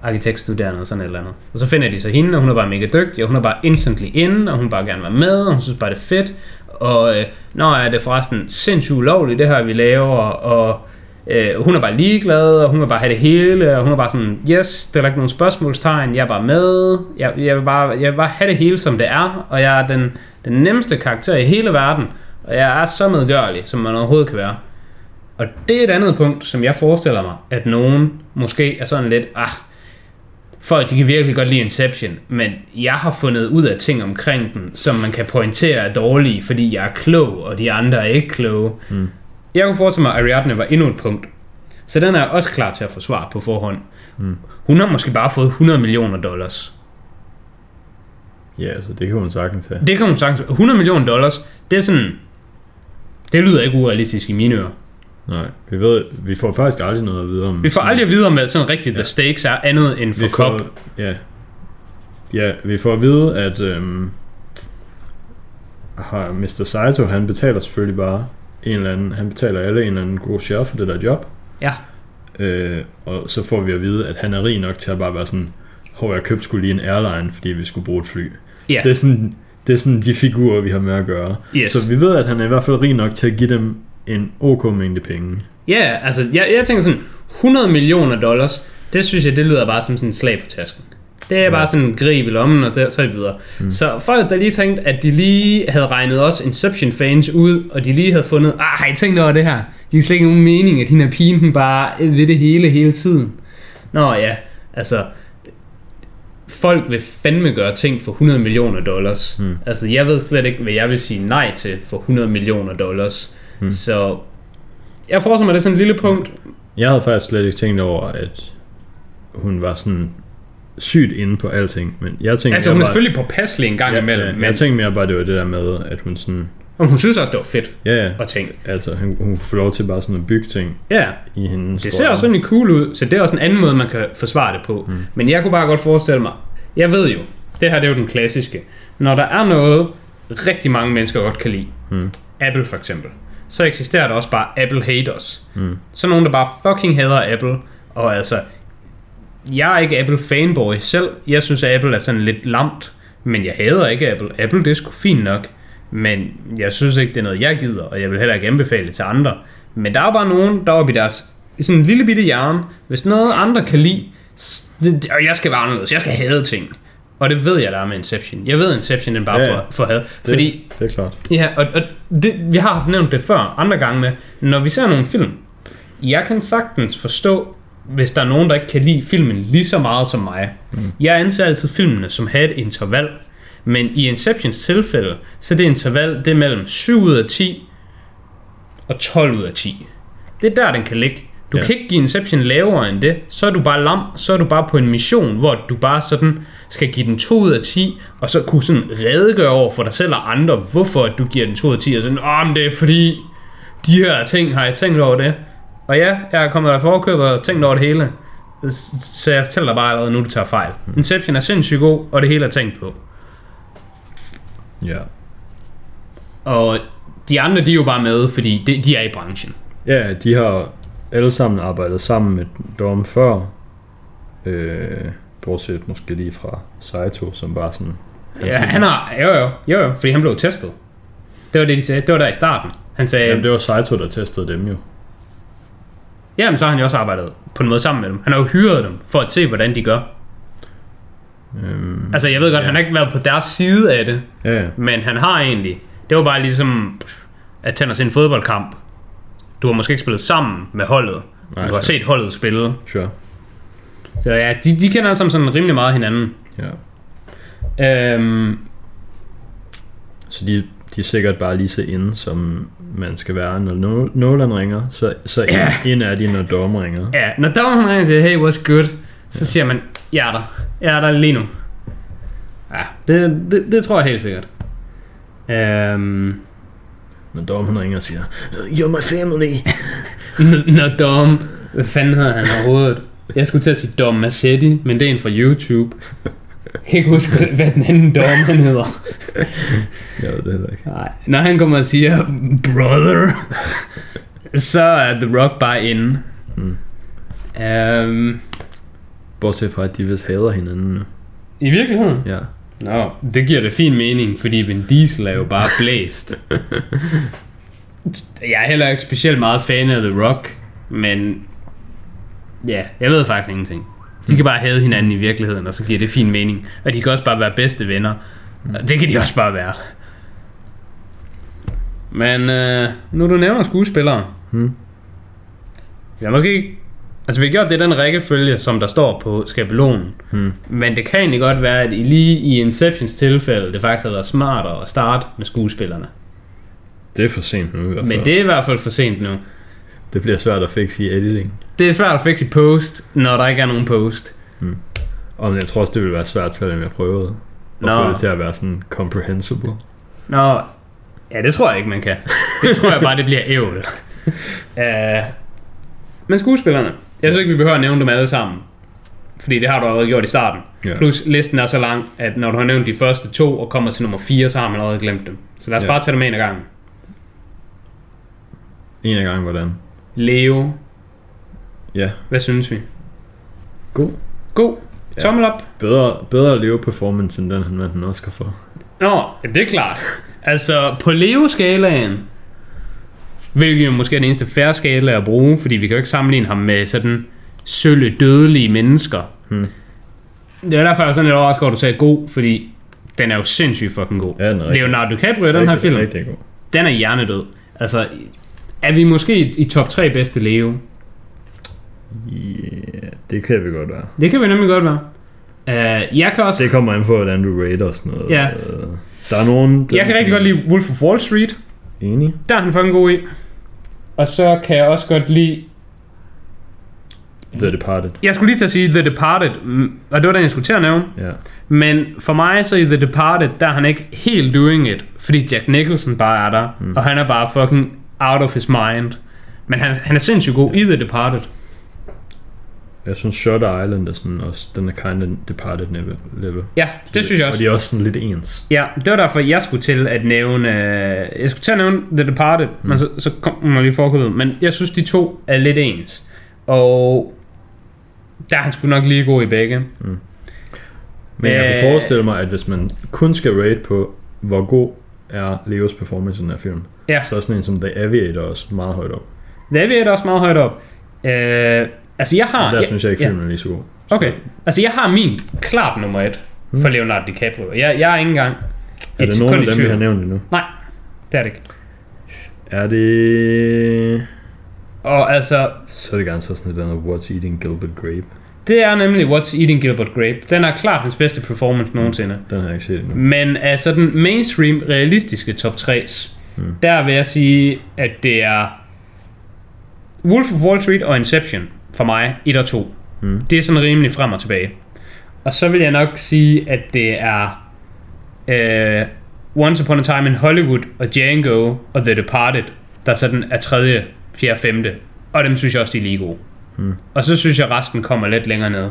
B: Arkitektstuderende og sådan et eller andet. Og så finder de så hende, og hun er bare mega dygtig, og hun er bare instantly inde, og hun bare gerne være med, og hun synes bare, det er fedt. Og øh, når er det forresten sindssygt ulovligt, det her vi laver, og øh, hun er bare ligeglad, og hun vil bare have det hele, og hun er bare sådan, yes, der er ikke nogen spørgsmålstegn, jeg er bare med, jeg, jeg, vil bare, jeg vil bare have det hele, som det er, og jeg er den, den nemmeste karakter i hele verden, og jeg er så medgørlig, som man overhovedet kan være. Og det er et andet punkt, som jeg forestiller mig, at nogen måske er sådan lidt, ah, folk de kan virkelig godt lide Inception, men jeg har fundet ud af ting omkring den, som man kan pointere er dårlige, fordi jeg er klog, og de andre er ikke kloge. Mm. Jeg kunne forestille mig, at Ariadne var endnu et punkt. Så den er også klar til at få svar på forhånd. Mm. Hun har måske bare fået 100 millioner dollars.
A: Ja, altså det kan hun sagtens have.
B: Det kan hun sagtens 100 millioner dollars, det er sådan... Det lyder ikke urealistisk i mine ører.
A: Nej, vi, ved, vi får faktisk aldrig noget at vide om...
B: Vi får aldrig at vide, om hvad sådan rigtig the stakes er andet end for
A: vi får, ja. ja, vi får at vide, at øhm, har Mr. Saito, han betaler selvfølgelig bare en eller anden, han betaler alle en eller anden god share for det der job.
B: Ja.
A: Øh, og så får vi at vide, at han er rig nok til at bare være sådan, hov, jeg købte skulle lige en airline, fordi vi skulle bruge et fly.
B: Ja.
A: Det er sådan, det er sådan de figurer, vi har med at gøre.
B: Yes.
A: Så vi ved, at han er i hvert fald rig nok til at give dem en ok mængde penge.
B: Ja, altså, jeg, jeg tænker sådan, 100 millioner dollars, det synes jeg, det lyder bare som sådan en slag på tasken. Det er bare sådan en grib i lommen, og der, så er videre. Mm. Så folk, der lige tænkte, at de lige havde regnet også Inception-fans ud, og de lige havde fundet, ah, har I tænkt over det her? Det er slet ikke nogen mening, at hende er pigen bare ved det hele, hele tiden. Nå ja, altså, folk vil fandme gøre ting for 100 millioner dollars. Mm. Altså, jeg ved slet ikke, hvad jeg vil sige nej til for 100 millioner dollars. Mm. Så jeg forestiller mig, det er sådan en lille punkt.
A: Jeg havde faktisk slet ikke tænkt over, at hun var sådan sygt inde på alting, men jeg tænkte
B: Altså, hun er
A: bare,
B: selvfølgelig påpasselig en gang
A: ja,
B: imellem,
A: ja,
B: men
A: jeg tænkte mere bare, det var det der med, at hun sådan,
B: og hun synes også, det var fedt
A: ja, ja,
B: at tænke.
A: altså hun, hun får lov til bare sådan at bygge ting
B: Ja,
A: i hendes
B: det ser også rimelig cool ud, så det er også en anden måde, man kan forsvare det på. Mm. Men jeg kunne bare godt forestille mig, jeg ved jo, det her det er jo den klassiske. Når der er noget, rigtig mange mennesker godt kan lide,
A: Mm.
B: Apple for eksempel, så eksisterer der også bare Apple haters.
A: Mm.
B: Så nogen, der bare fucking hader Apple, og altså, jeg er ikke Apple fanboy selv. Jeg synes, at Apple er sådan lidt lamt, men jeg hader ikke Apple. Apple, det er sgu fint nok, men jeg synes ikke, det er noget, jeg gider, og jeg vil heller ikke anbefale det til andre. Men der er bare nogen, der er oppe i deres sådan en lille bitte hjerne, hvis noget andre kan lide, og jeg skal være anderledes, jeg skal hade ting. Og det ved jeg, der er med Inception. Jeg ved, Inception den bare
A: Ja,
B: for, for had.
A: Det,
B: Fordi
A: det er klart.
B: Ja, og, og det, vi har haft nævnt det før, andre gange med, når vi ser nogle film, jeg kan sagtens forstå, hvis der er nogen, der ikke kan lide filmen lige så meget som mig. Mm. Jeg anser altid filmene som have et interval, men i Inceptions tilfælde, så det interval, det er mellem 7 ud af 10 og 12 ud af 10. Det er der, den kan ligge. Du
A: Ja.
B: kan ikke give Inception lavere end det. Så er du bare lam, så er du bare på en mission, hvor du bare sådan skal give den 2 ud af 10, og så kunne sådan redegøre over for dig selv og andre, hvorfor du giver den 2 ud af 10, og sådan, åh, men det er fordi, de her ting, har jeg tænkt over det. Og ja, jeg er kommet af forkøb og tænkt over det hele. Så jeg fortæller dig bare allerede nu, du tager fejl. Inception er sindssygt god, og det hele er tænkt på.
A: Ja.
B: Og de andre, de er jo bare med, fordi de, de er i branchen.
A: ja, de har alle sammen arbejdet sammen med Dom før, øh, bortset måske lige fra Saito, som bare sådan...
B: Ja, han har, jo jo, jo jo, fordi han blev testet. Det var det, de sagde. Det var der i starten. Han sagde,
A: Jamen, det var Saito, der testede dem jo.
B: jamen så har han jo også arbejdet på en måde sammen med dem. Han har jo hyret dem, for at se, hvordan de gør.
A: Øhm,
B: Altså, jeg ved godt,
A: Ja.
B: han har ikke været på deres side af det,
A: ja,
B: men han har egentlig. Det var bare ligesom at tænde sig en fodboldkamp. Du har måske ikke spillet sammen med holdet,
A: Nej,
B: du har
A: sure.
B: set holdet spille.
A: Sure.
B: Så ja, de, de kender alle sammen sådan rimelig meget hinanden.
A: Ja.
B: Øhm,
A: Så de, de er sikkert bare lige så inde, som man skal være, når No- Nolan ringer. Så, så
B: Ja.
A: ind er de, når Dom ringer.
B: ja, når dommeren ringer og siger, hey, what's good? Så siger man, jeg er der. Jeg er der lige nu. Ja, det, det, det tror jeg helt sikkert. Øhm,
A: Når Dom han ringer og siger, You're my family.
B: Når Dom... Hvad fanden hedder han overhovedet? Jeg skulle til at sige Dom Massetti, men det er en fra YouTube. Jeg kan ikke huske, hvad den anden Dom han hedder.
A: Jeg ved det heller ikke.
B: Nej. Når han kommer og siger, brother, så er The Rock bare inde.
A: Mm.
B: Um,
A: Bortset fra, at de vist hader hinanden nu.
B: I virkeligheden?
A: Ja.
B: Nå, det giver det fin mening, fordi Vin Diesel er jo bare blæst. Jeg er heller ikke specielt meget fan af The Rock, men ja, jeg ved faktisk ingenting. De kan bare have hinanden i virkeligheden, og så giver det fin mening. Og de kan også bare være bedste venner. Og det kan de også bare være. Men øh, nu du nævner skuespillere.
A: Hmm.
B: Jeg har måske ikke... Altså vi har gjort det i den rækkefølge, som der står på skabelonen.
A: Hmm.
B: Men det kan egentlig godt være, at i lige i Inceptions tilfælde, det faktisk har været smartere at starte med skuespillerne.
A: Det er for sent nu i hvert fald.
B: Men det er i hvert fald for sent nu.
A: det bliver svært at fixe i editing.
B: Det er svært at fikse i post, når der ikke er nogen post.
A: Og jeg tror også, det ville være svært, selvom jeg prøvede. At
B: Nå.
A: få det til at være sådan comprehensible.
B: Nå, ja, det tror jeg ikke, man kan. Det tror jeg bare, det bliver ævl. uh, men skuespillerne, jeg synes ikke, vi behøver at nævne dem alle sammen. Fordi det har du allerede gjort i starten.
A: Ja.
B: Plus listen er så lang, at når du har nævnt de første to og kommer til nummer 4, så har man allerede glemt dem. Så lad os
A: Ja.
B: bare tage dem en af gangen.
A: En af gangen, hvordan?
B: Leo,
A: Ja,
B: hvad synes vi?
A: god.
B: God.
A: Ja.
B: Tommel op.
A: Bedre, bedre leve performance, end den han vandt en Oscar for.
B: Nå, ja, det er klart. Altså, på Leo-skalaen, hvilket jo måske er den eneste færre skala at bruge, fordi vi kan jo ikke sammenligne ham med sådan sølle, dødelige mennesker.
A: Hmm.
B: Det er derfor, jeg er sådan lidt overrasket over, at du sagde god, fordi den er jo sindssygt fucking god.
A: Ja, den er rigtig-
B: Leonardo DiCaprio i den her film,
A: Rigtig god.
B: den er hjernedød. Altså, er vi måske i, i top 3 bedste Leo?
A: Ja, det kan vi godt være.
B: Det kan vi nemlig godt være. Uh, jeg kan også...
A: Det kommer an på, hvordan du rater og sådan noget.
B: Ja.
A: Øh, Der er nogen...
B: Jeg kan rigtig godt lide Wolf of Wall Street.
A: Enig.
B: Der er han fucking god i. Og så kan jeg også godt lide...
A: The Departed.
B: Jeg skulle lige til at sige The Departed, og det var den, jeg skulle til at nævne.
A: Ja.
B: Men for mig så i The Departed, der er han ikke helt doing it, fordi Jack Nicholson bare er der, mm. og han er bare fucking out of his mind. Men han, han er sindssygt god i The Departed.
A: Jeg synes Shutter Island er sådan også, den er kind of Departed level.
B: Ja, det synes jeg også.
A: Og de er også sådan lidt ens.
B: Ja, det var derfor, jeg skulle til at nævne... Øh, jeg skulle til at nævne The Departed, mm. men så, så kom man lige forkøbet. Men jeg synes, de to er lidt ens. Og der er han sgu nok lige god i begge.
A: Men jeg
B: Øh.
A: kunne forestille mig, at hvis man kun skal rate på, hvor god er Leos performance i den her film,
B: Ja.
A: så er sådan en som The Aviator også meget højt op.
B: The Aviator er også meget højt op. Øh, altså, jeg har...
A: Der
B: jeg,
A: synes jeg ikke,
B: ja.
A: filmen er lige så god. Så
B: Okay, altså jeg har min klart nummer et for Leonardo DiCaprio. Jeg, jeg er ikke engang
A: Er
B: et
A: det nogen af dem, vi har nævnt endnu?
B: Nej, det er det ikke.
A: Er det...
B: Og altså,
A: Så er det gerne så sådan et eller andet What's Eating Gilbert Grape.
B: det er nemlig What's Eating Gilbert Grape. Den er klart hans bedste performance nogensinde.
A: Den har jeg ikke set endnu.
B: Men altså den mainstream realistiske top 3's, mm. der vil jeg sige, at det er Wolf of Wall Street og Inception for mig, 1 og 2.
A: Mm.
B: Det er sådan rimelig frem og tilbage. Og så vil jeg nok sige, at det er øh, Once Upon a Time in Hollywood og Django og The Departed, der sådan er tredje, fjerde, femte. Og dem synes jeg også, de er lige gode.
A: Mm.
B: Og så synes jeg, resten kommer lidt længere ned.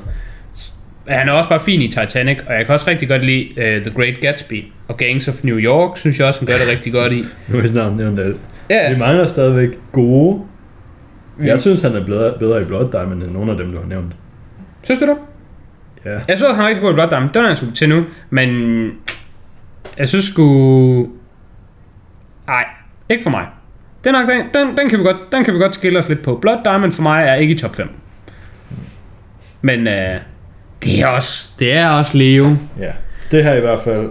B: Han er også bare fin i Titanic, og jeg kan også rigtig godt lide uh, The Great Gatsby. Og Gangs of New York, synes jeg også, han gør det rigtig godt i.
A: Nu vi snart nævnt alt.
B: Ja,
A: Vi mangler stadigvæk gode.
B: Mm.
A: Jeg synes, han er bedre, bedre i Blood Diamond end nogle af dem, du har nævnt.
B: synes du det?
A: Ja.
B: Jeg synes, han er rigtig god i Blood Diamond. Den er jeg sgu til nu. Men jeg synes sgu... Nej, ikke for mig. Den, den, den, den, kan vi godt, den kan vi godt skille os lidt på. Blood Diamond for mig er ikke i top 5. Men øh, det er også, det er også Leo.
A: ja. Det her er i hvert fald...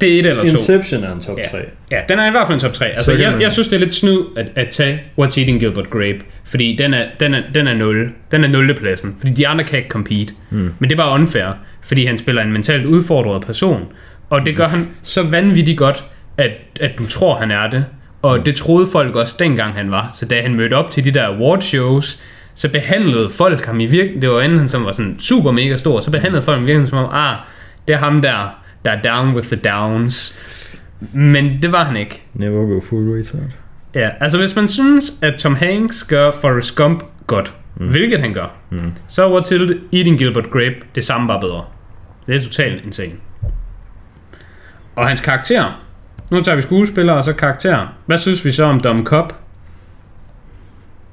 B: Det er et eller to.
A: Inception er en top
B: Ja.
A: 3.
B: Ja, den er i hvert fald en top 3. Altså, jeg, jeg synes, det er lidt snyd at, at tage What's Eating Gilbert Grape, fordi den er, den er, den er 0. Den er 0. pladsen, fordi de andre kan ikke compete. Mm. Men det er bare unfair, fordi han spiller en mentalt udfordret person, og det gør han så vanvittigt godt, at, at du tror, han er det. Og det troede folk også dengang han var. Så da han mødte op til de der award shows, så behandlede folk ham i virkeligheden, det var inden han som var sådan super mega stor, så behandlede folk ham i virkeligheden som om, ah, det er ham der, der er down with the downs. Men det var han ikke.
A: Never go full retard.
B: Ja, altså hvis man synes, at Tom Hanks gør Forrest Gump godt, mm. hvilket han gør,
A: Mm.
B: så er What's Eating Gilbert Grape det samme bare bedre. Det er totalt insane. Og hans karakter. Nu tager vi skuespillere og så karakter. Hvad synes vi så om Dom Cobb?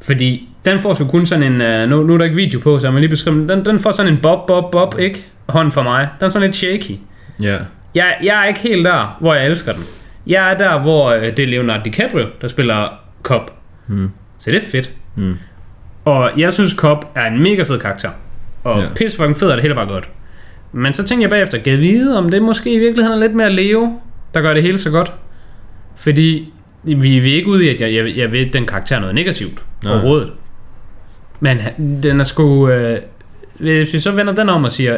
B: Fordi den får sgu kun sådan en... Uh, nu, nu er der ikke video på, så jeg må lige beskrive den. Den, får sådan en bob, bob, bob, ikke? Hånd for mig. Den er sådan lidt shaky.
A: Ja.
B: Jeg, jeg er ikke helt der, hvor jeg elsker den. Jeg er der, hvor øh, det er Leonardo DiCaprio, der spiller Cobb.
A: Mm.
B: Så det er fedt.
A: Mm.
B: Og jeg synes, Cobb er en mega fed karakter. Og
A: ja.
B: pisse fucking fed, og det hele bare godt. Men så tænker jeg bagefter, kan jeg vide, om det måske i virkeligheden er lidt mere Leo, der gør det hele så godt? Fordi vi, vi er ikke ude i, at jeg, jeg, jeg ved, at den karakter er noget negativt
A: Nej.
B: overhovedet. Men den er sgu... Øh, hvis vi så vender den om og siger,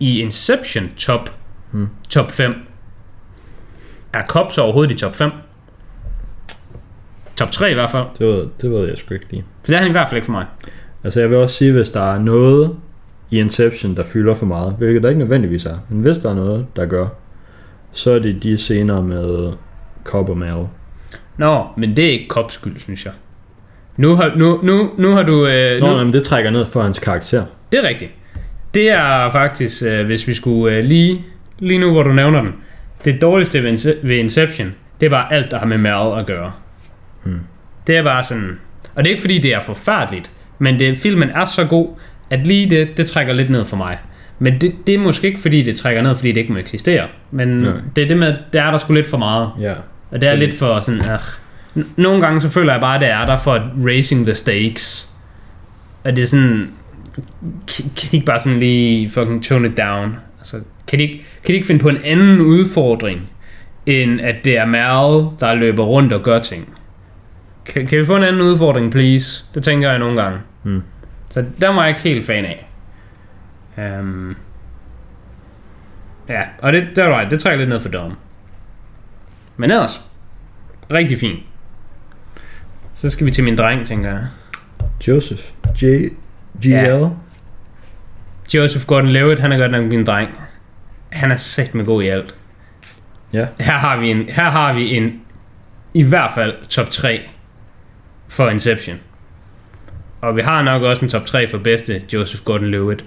B: i Inception top,
A: Hmm.
B: top 5, er Cobb så overhovedet i top 5? Top 3 i hvert fald.
A: Det ved, det ved jeg sgu ikke lige.
B: For det er han i hvert fald ikke for mig.
A: Altså jeg vil også sige, hvis der er noget i Inception, der fylder for meget, hvilket der ikke nødvendigvis er, men hvis der er noget, der gør, så er det de scener med Cobb og Mal.
B: Nå, men det er ikke Cobbs skyld, synes jeg. Nu har, nu, nu, nu har du... Øh,
A: Nå,
B: nu,
A: men det trækker ned for hans karakter.
B: Det er rigtigt. Det er faktisk, øh, hvis vi skulle øh, lige, lige nu, hvor du nævner den, det dårligste ved, Ince- ved Inception, det er bare alt, der har med Meryl at gøre.
A: Hmm.
B: Det er bare sådan... Og det er ikke fordi, det er forfærdeligt, men det, filmen er så god, at lige det, det trækker lidt ned for mig. Men det, det er måske ikke fordi, det trækker ned, fordi det ikke må eksistere. Men
A: Nej.
B: det er det med, der er der sgu lidt for meget.
A: Ja.
B: Og det er
A: Fordi-
B: lidt for sådan, ach. Nogle gange så føler jeg bare, at det er der for at raising the stakes. At det er sådan, kan, ikke bare sådan lige fucking tone it down? Altså, kan de, ikke, kan de ikke finde på en anden udfordring, end at det er Meryl, der løber rundt og gør ting? Kan, kan vi få en anden udfordring, please? Det tænker jeg nogle gange.
A: Mm.
B: Så der var jeg ikke helt fan af. Um, ja, og det, det, right, det trækker lidt ned for Dom. Men ellers, rigtig fint. Så skal vi til min dreng, tænker jeg.
A: Joseph. J. G.L.
B: Ja. Joseph Gordon-Levitt, han er godt nok min dreng. Han er sæt med god i alt.
A: Ja.
B: Her har vi en, her har vi en i hvert fald top 3 for Inception. Og vi har nok også en top 3 for bedste Joseph Gordon-Levitt.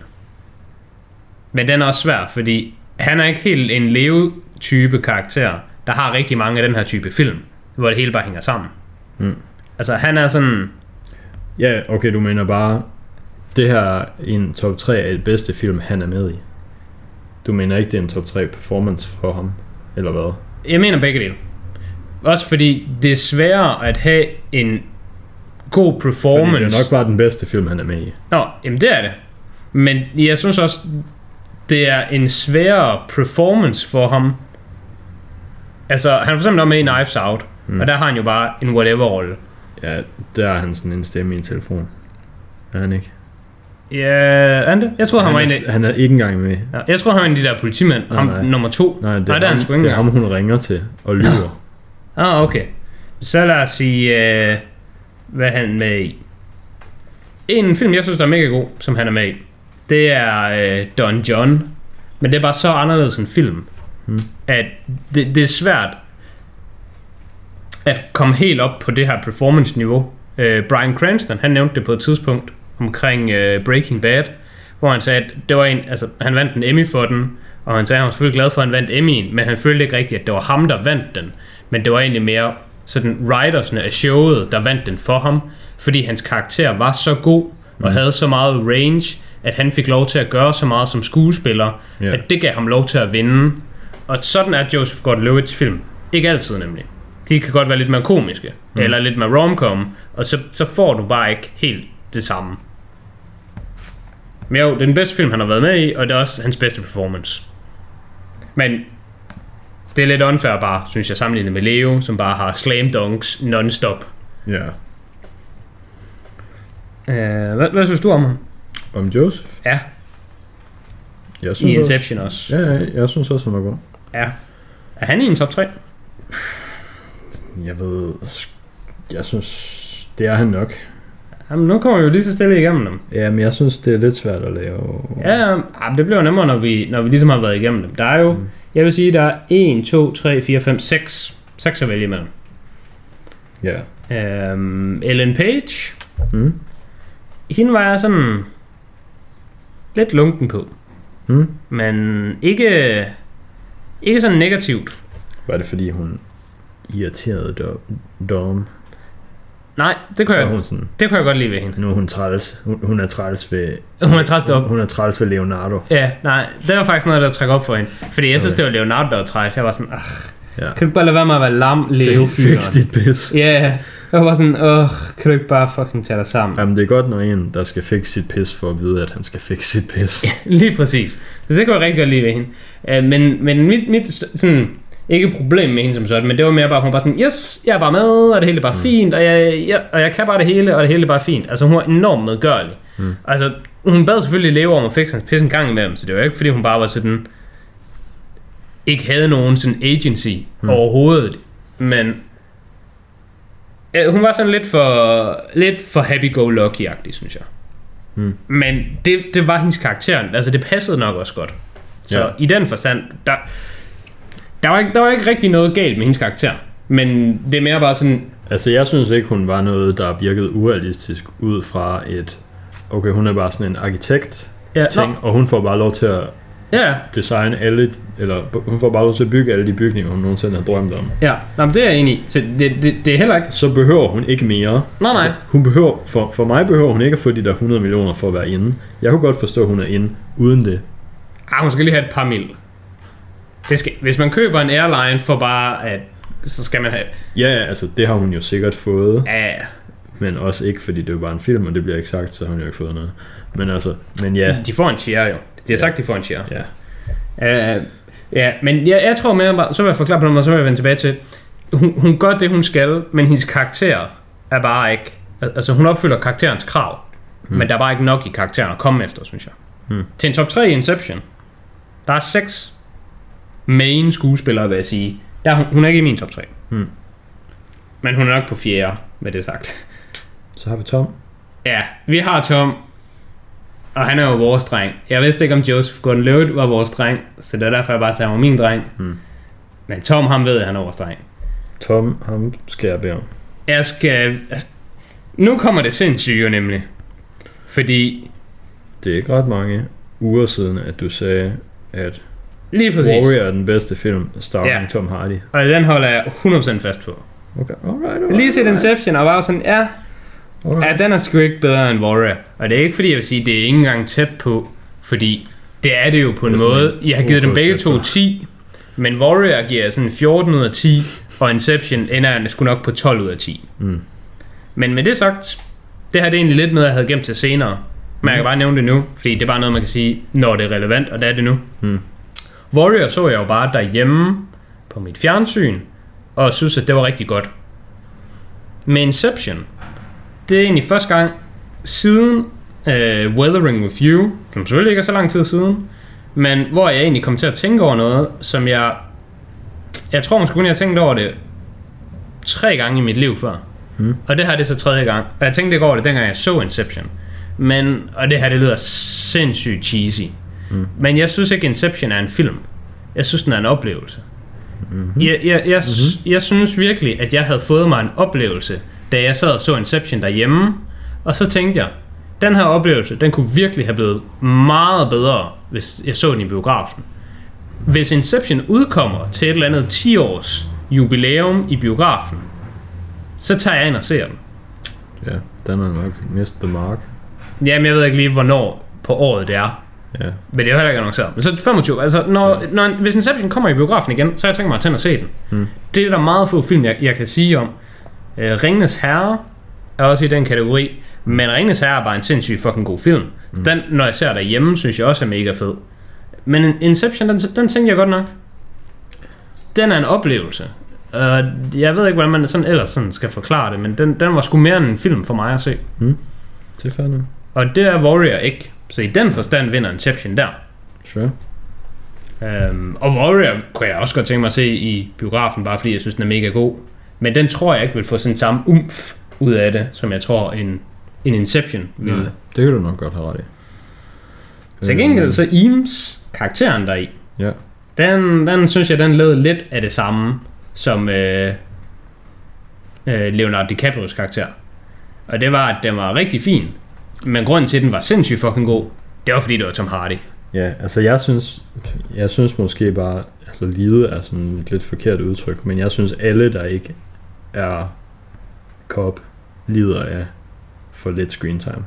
B: Men den er også svær, fordi han er ikke helt en leve-type karakter, der har rigtig mange af den her type film, hvor det hele bare hænger sammen.
A: Mm.
B: Altså han er sådan,
A: Ja, okay, du mener bare, det her er en top 3 af det bedste film, han er med i. Du mener ikke, det er en top 3 performance for ham, eller hvad?
B: Jeg mener begge dele. Også fordi det er sværere at have en god
A: Fordi
B: performance.
A: det er nok bare den bedste film, han er med i.
B: Nå, jamen det er det. Men jeg synes også, det er en sværere performance for ham. Altså, han er for eksempel også med i Knives Out, mm. og der har han jo bare en whatever-rolle.
A: Ja, der er han sådan en stemme i en telefon. Er han ikke?
B: Ja, er han det? Jeg tror, han,
A: han,
B: var en
A: er,
B: af,
A: han er ikke engang med.
B: ja, jeg tror, han var en af de der politimænd.
A: Nej,
B: ham
A: nej.
B: nummer to.
A: Nej, det er,
B: Nej, det er han
A: ham,
B: ikke
A: det er ham, hun ringer til og lyver.
B: Ah, okay. Så lad os sige, øh, hvad han er med i. En film, jeg synes, der er mega god, som han er med i, det er øh, Don John. Men det er bare så anderledes en film,
A: Hmm.
B: at det, det er svært at komme helt op på det her performance-niveau. Øh, Brian Cranston, han nævnte det på et tidspunkt omkring øh, Breaking Bad, hvor han sagde, at det var en, altså, han vandt en Emmy for den, og han sagde, at han var selvfølgelig glad for, at han vandt Emmy'en, men han følte ikke rigtigt, at det var ham, der vandt den. Men det var egentlig mere sådan writersne af showet, der vandt den for ham, fordi hans karakter var så god, og havde så meget range, at han fik lov til at gøre så meget som skuespiller,
A: Ja.
B: at det gav ham lov til at vinde. Og sådan er Joseph Gordon-Levitt's film. Ikke altid nemlig. De kan godt være lidt mere komiske, mm. eller lidt mere romcom, og så, så får du bare ikke helt det samme. Men jo, det er den bedste film, han har været med i, og det er også hans bedste performance. Men det er lidt unfair bare, synes jeg, sammenlignet med Leo, som bare har slam dunks non-stop.
A: Ja.
B: Uh, hvad, hvad synes du om ham?
A: Om Joseph?
B: Ja,
A: Jeg
B: i
A: synes også,
B: Inception også.
A: ja, ja, jeg synes også, han var god.
B: Ja. Er han i en top 3?
A: Jeg ved... Jeg synes... Det er han nok.
B: Jamen, nu kommer vi jo lige så stille igennem dem.
A: Ja, men jeg synes, det er lidt svært at lave...
B: Ja, ja, ah, det bliver nemmere, når vi, når vi ligesom har været igennem dem. Der er jo, mm. jeg vil sige, der er 1, 2, 3, 4, 5, 6. 6 at vælge imellem.
A: Ja.
B: Øhm, Ellen Page,
A: Mm.
B: hende var jeg sådan lidt lunken på.
A: Mm.
B: Men ikke, ikke sådan negativt.
A: Var det fordi, hun irriterede Dom?
B: Nej, det kunne,
A: Så
B: jeg,
A: hun sådan...
B: det kunne jeg godt lide ved hende.
A: Nu er hun træls. Hun, hun er træls ved...
B: Hun er træls deroppe.
A: Hun er træls ved Leonardo.
B: Ja, nej, det var faktisk noget, der trækker op for hende. Fordi jeg synes,
A: Okay.
B: det var Leonardo, der var træls. Jeg var sådan, ach,
A: Ja.
B: kan du bare lade være med at være lam, leve
A: Fix dit pis.
B: Ja, yeah. jeg var sådan, åh, kan du ikke bare fucking tage dig sammen?
A: Jamen, det er godt, når en, der skal fikse sit pis, for at vide, at han skal fikse sit pis.
B: Lige præcis. Så det kunne jeg rigtig godt lide ved hende. Uh, men, men mit, mit sådan, ikke problem med hende som sådan, men det var mere bare, hun var sådan, yes, jeg er bare med, og det hele er bare mm. fint, og jeg, jeg, og jeg kan bare det hele, og det hele er bare fint. Altså hun var enormt medgørlig. Mm. Altså hun bad selvfølgelig leve om at fikse hans pis en gang imellem, så det var jo ikke fordi hun bare var sådan, ikke havde nogen sådan agency mm. overhovedet, men ja, hun var sådan lidt for, lidt for happy-go-lucky-agtig, synes jeg.
A: Mm.
B: Men det, det var hendes karakter. Altså, det passede nok også godt. Så
A: ja.
B: i den forstand, der, der, var ikke, der var ikke rigtig noget galt med hendes karakter. Men det er mere bare sådan,
A: Altså, jeg synes ikke, hun var noget, der virkede urealistisk ud fra et... Okay, hun er bare sådan en arkitekt
B: Ja,
A: ting, og hun får bare lov til at
B: Ja,
A: designe alle, eller hun får bare lov til at bygge alle de bygninger, hun nogensinde har drømt om.
B: ja. Nå, men det er jeg enig i. Så det, det, det er heller ikke...
A: Så behøver hun ikke mere.
B: Nej, nej.
A: hun behøver, for, for mig behøver hun ikke at få de der 100 millioner for at være inde. Jeg kunne godt forstå, at hun er inde uden det.
B: Ah, hun skal lige have et par mil. Det skal, hvis man køber en airline for bare at... Så skal man have...
A: Ja, altså det har hun jo sikkert fået,
B: Ja,
A: men også ikke, fordi det er bare en film, og det bliver ikke sagt, så har hun jo ikke fået noget. Men altså, men ja,
B: de får en share jo. Det er sagt, de får en share.
A: ja.
B: Uh, ja, men jeg, jeg tror mere bare, så vil jeg forklare på noget, og så vil jeg vende tilbage til, hun, hun gør det, hun skal, men hendes karakter er bare ikke, al- altså hun opfylder karakterens krav, hmm. men der er bare ikke nok i karakteren at komme efter, synes jeg.
A: Hmm.
B: Til en top 3 i Inception, der er seks main skuespillere, vil jeg sige. Der, er hun, hun er ikke i min top 3.
A: Hmm.
B: Men hun er nok på fjerde, med det sagt.
A: Så har vi Tom.
B: Ja, vi har Tom, og han er jo vores dreng. Jeg vidste ikke, om Joseph Gordon-Levitt var vores dreng, så det er derfor, jeg bare sagde, at han var min dreng.
A: Hmm.
B: Men Tom, ham ved, at han er vores dreng.
A: Tom, ham skal jeg bede om.
B: Jeg skal... Altså, nu kommer det sindssygt jo nemlig. Fordi,
A: Det er ikke ret mange uger siden, at du sagde, at
B: lige præcis,
A: Warrior er den bedste film, starring
B: Ja.
A: Tom Hardy.
B: og den holder jeg 100% fast på.
A: Okay, alright, alright.
B: lige set Inception, og var sådan, ja, ja, den er sgu ikke bedre end Warrior. Og det er ikke fordi, jeg vil sige, det er ikke engang tæt på, fordi det er det jo på en
A: Det sådan
B: måde. Jeg har givet dem begge to
A: på.
B: 10, men Warrior giver sådan 14 ud af 10, og Inception ender sgu nok på 12 ud af 10.
A: Mm.
B: Men med det sagt, det her det er egentlig lidt noget, jeg havde gemt til senere. Men jeg kan bare nævne det nu, fordi det er bare noget, man kan sige, når det er relevant, og det er det nu.
A: Mm.
B: Warrior så jeg jo bare derhjemme på mit fjernsyn, og synes, at det var rigtig godt. Med Inception, det er egentlig første gang siden uh, Weathering With You, som selvfølgelig ikke er så lang tid siden, men hvor jeg egentlig kom til at tænke over noget, som jeg... Jeg tror måske kun, jeg har tænkt over det tre gange i mit liv før.
A: Mm.
B: Og det her det er så tredje gang. Og jeg tænkte ikke over det, dengang jeg så Inception. Men, og det her det lyder sindssygt cheesy.
A: Mm.
B: Men jeg synes ikke, Inception er en film. Jeg synes, den er en oplevelse.
A: Mm-hmm.
B: Jeg, jeg, jeg, mm-hmm. jeg synes virkelig, at jeg havde fået mig en oplevelse, da jeg sad og så Inception derhjemme. Og så tænkte jeg, den her oplevelse, den kunne virkelig have blevet meget bedre, hvis jeg så den i biografen. Hvis Inception udkommer til et eller andet 10 års jubilæum i biografen, så tager jeg ind og ser den.
A: Ja, den er nok the mark.
B: Jamen, jeg ved ikke lige, hvornår på året det er.
A: Ja.
B: Men det er jo heller ikke annonceret. Men så 25, altså når, når, hvis Inception kommer i biografen igen, så har jeg tænkt mig at tænde og se den.
A: Mm.
B: Det er der meget få film, jeg, jeg kan sige om. Uh, Ringenes Herre er også i den kategori, men Ringenes Herre er bare en sindssygt fucking god film. Mm. Den, når jeg ser derhjemme, synes jeg også er mega fed. Men Inception, den, den tænker jeg godt nok. Den er en oplevelse. Uh, jeg ved ikke, hvordan man sådan ellers sådan skal forklare det, men den, den var sgu mere end en film for mig at se.
A: Det er fandme.
B: Og det er Warrior ikke. Så i den forstand vinder Inception der.
A: Sure.
B: Um, og Warrior kunne jeg også godt tænke mig at se i biografen, bare fordi jeg synes, den er mega god. Men den tror jeg ikke vil få sådan samme umf ud af det, som jeg tror en, en Inception vil.
A: Nej, det kan du nok godt have ret i.
B: Til gengæld så Eames, karakteren der i,
A: Ja.
B: den, den synes jeg, den led lidt af det samme som øh, øh, Leonardo DiCaprios karakter. Og det var, at den var rigtig fin. Men grunden til, at den var sindssygt fucking god, det var fordi, det var Tom Hardy.
A: Ja, altså jeg synes, jeg synes måske bare, altså lide er sådan et lidt forkert udtryk, men jeg synes alle, der ikke er cop, lider af for lidt screen time.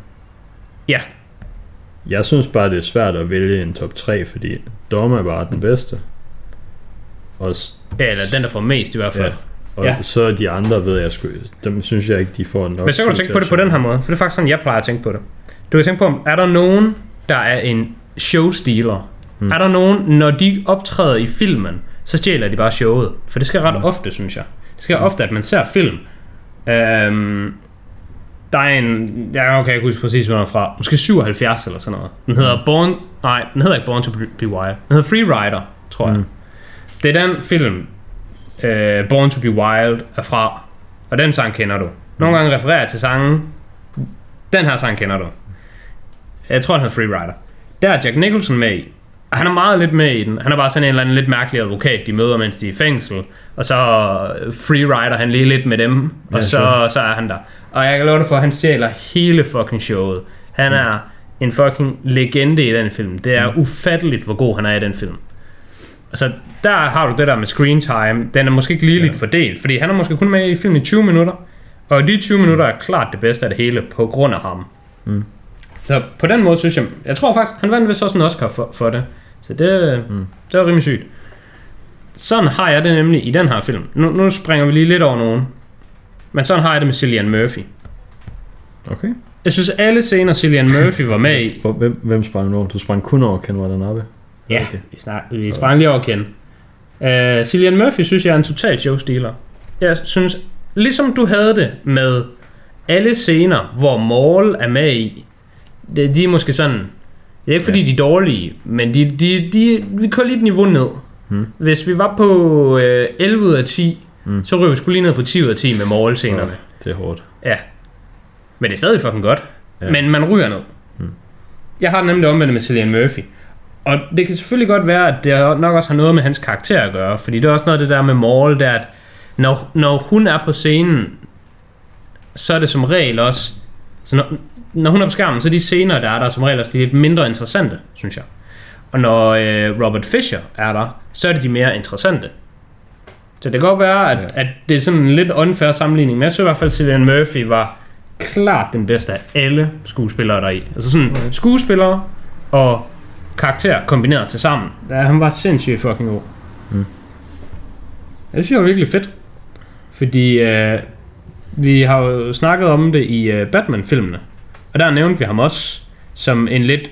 B: Ja.
A: Jeg synes bare, det er svært at vælge en top 3, fordi Dom er bare den bedste. Og,
B: Ja, eller den, der får mest i hvert fald.
A: ja, og
B: Ja.
A: så de andre ved jeg sgu, dem synes jeg ikke, de får nok
B: Men så kan du tænke på det på den her måde, for det er faktisk sådan, jeg plejer at tænke på det. Du kan tænke på, er der nogen, der er en showstealer? Mm. Er der nogen, når de optræder i filmen, så stjæler de bare showet? For det sker ret mm. ofte, synes jeg. Det sker mm. ofte, at man ser film. Øhm, der er en, ja, okay, jeg kan huske præcis, hvor den er fra. Måske 77 eller sådan noget. Den hedder Born, nej, den hedder ikke Born to Be Wild. Den hedder Free Rider, tror jeg.
A: Mm.
B: Det er den film, uh, Born to Be Wild er fra. Og den sang kender du. Nogle gange refererer jeg til sangen. Den her sang kender du. Jeg tror, den hedder Free Rider. Der er Jack Nicholson med i. Og han er meget lidt med i den. Han er bare sådan en eller anden lidt mærkelig advokat, de møder, mens de er i fængsel. Og så freerider han lige lidt med dem, og
A: Ja,
B: så,
A: sure.
B: så er han der. Og jeg kan love dig for, at han stjæler hele fucking showet. Han
A: Mm.
B: er en fucking legende i den film. Det er ufatteligt, hvor god han er i den film. Altså, der har du det der med screen time. Den er måske ikke ligeligt ja. fordelt, fordi han er måske kun med i filmen i 20 minutter. Og de 20 minutter er klart det bedste af det hele på grund af ham.
A: Mm.
B: Så på den måde synes jeg, jeg tror faktisk, han vandt vist også en Oscar for, for det. Så det, mm. det var rimelig sygt. Sådan har jeg det nemlig i den her film. Nu, nu springer vi lige lidt over nogen. Men sådan har jeg det med Cillian Murphy.
A: Okay.
B: Jeg synes, alle scener Cillian Murphy var med i,
A: hvem, hvem sprang over? Du sprang kun over Ken Watanabe.
B: Ja,
A: Okay.
B: vi, snak, vi sprang lige over Ken. Uh, Cillian Murphy synes jeg er en total showstealer. Jeg synes, ligesom du havde det med alle scener, hvor Maul er med i, det, de er måske sådan, det er ikke fordi
A: Ja.
B: de er dårlige, men de, de, de, vi kører lige et niveau ned.
A: Hmm.
B: Hvis vi var på uh, 11 ud af 10,
A: Hmm.
B: så ryger vi sgu lige ned på 10 ud af 10 med Maul-scenerne.
A: Okay. Det er hårdt.
B: Ja. Men det er stadig fucking godt.
A: Ja.
B: Men man ryger ned.
A: Mm.
B: Jeg har det nemlig omvendt med Cillian Murphy. Og det kan selvfølgelig godt være, at det nok også har noget med hans karakter at gøre. Fordi det er også noget af det der med Maul, der at når, når hun er på scenen, så er det som regel også... Så når, når hun er på skærmen, så er de scener, der er der som regel også de lidt mindre interessante, synes jeg. Og når øh, Robert Fisher er der, så er det de mere interessante. Så det kan godt være, at,
A: Ja.
B: at det er sådan en lidt unfair sammenligning, men jeg synes i hvert fald, at Cillian Murphy var klart den bedste af alle skuespillere der i. Altså sådan
A: Okay.
B: skuespillere og karakter kombineret til sammen. Ja, han var sindssygt fucking god.
A: Mm.
B: Jeg synes, det var virkelig fedt. Fordi øh, vi har jo snakket om det i øh, Batman-filmene. Og der nævnte vi ham også som en lidt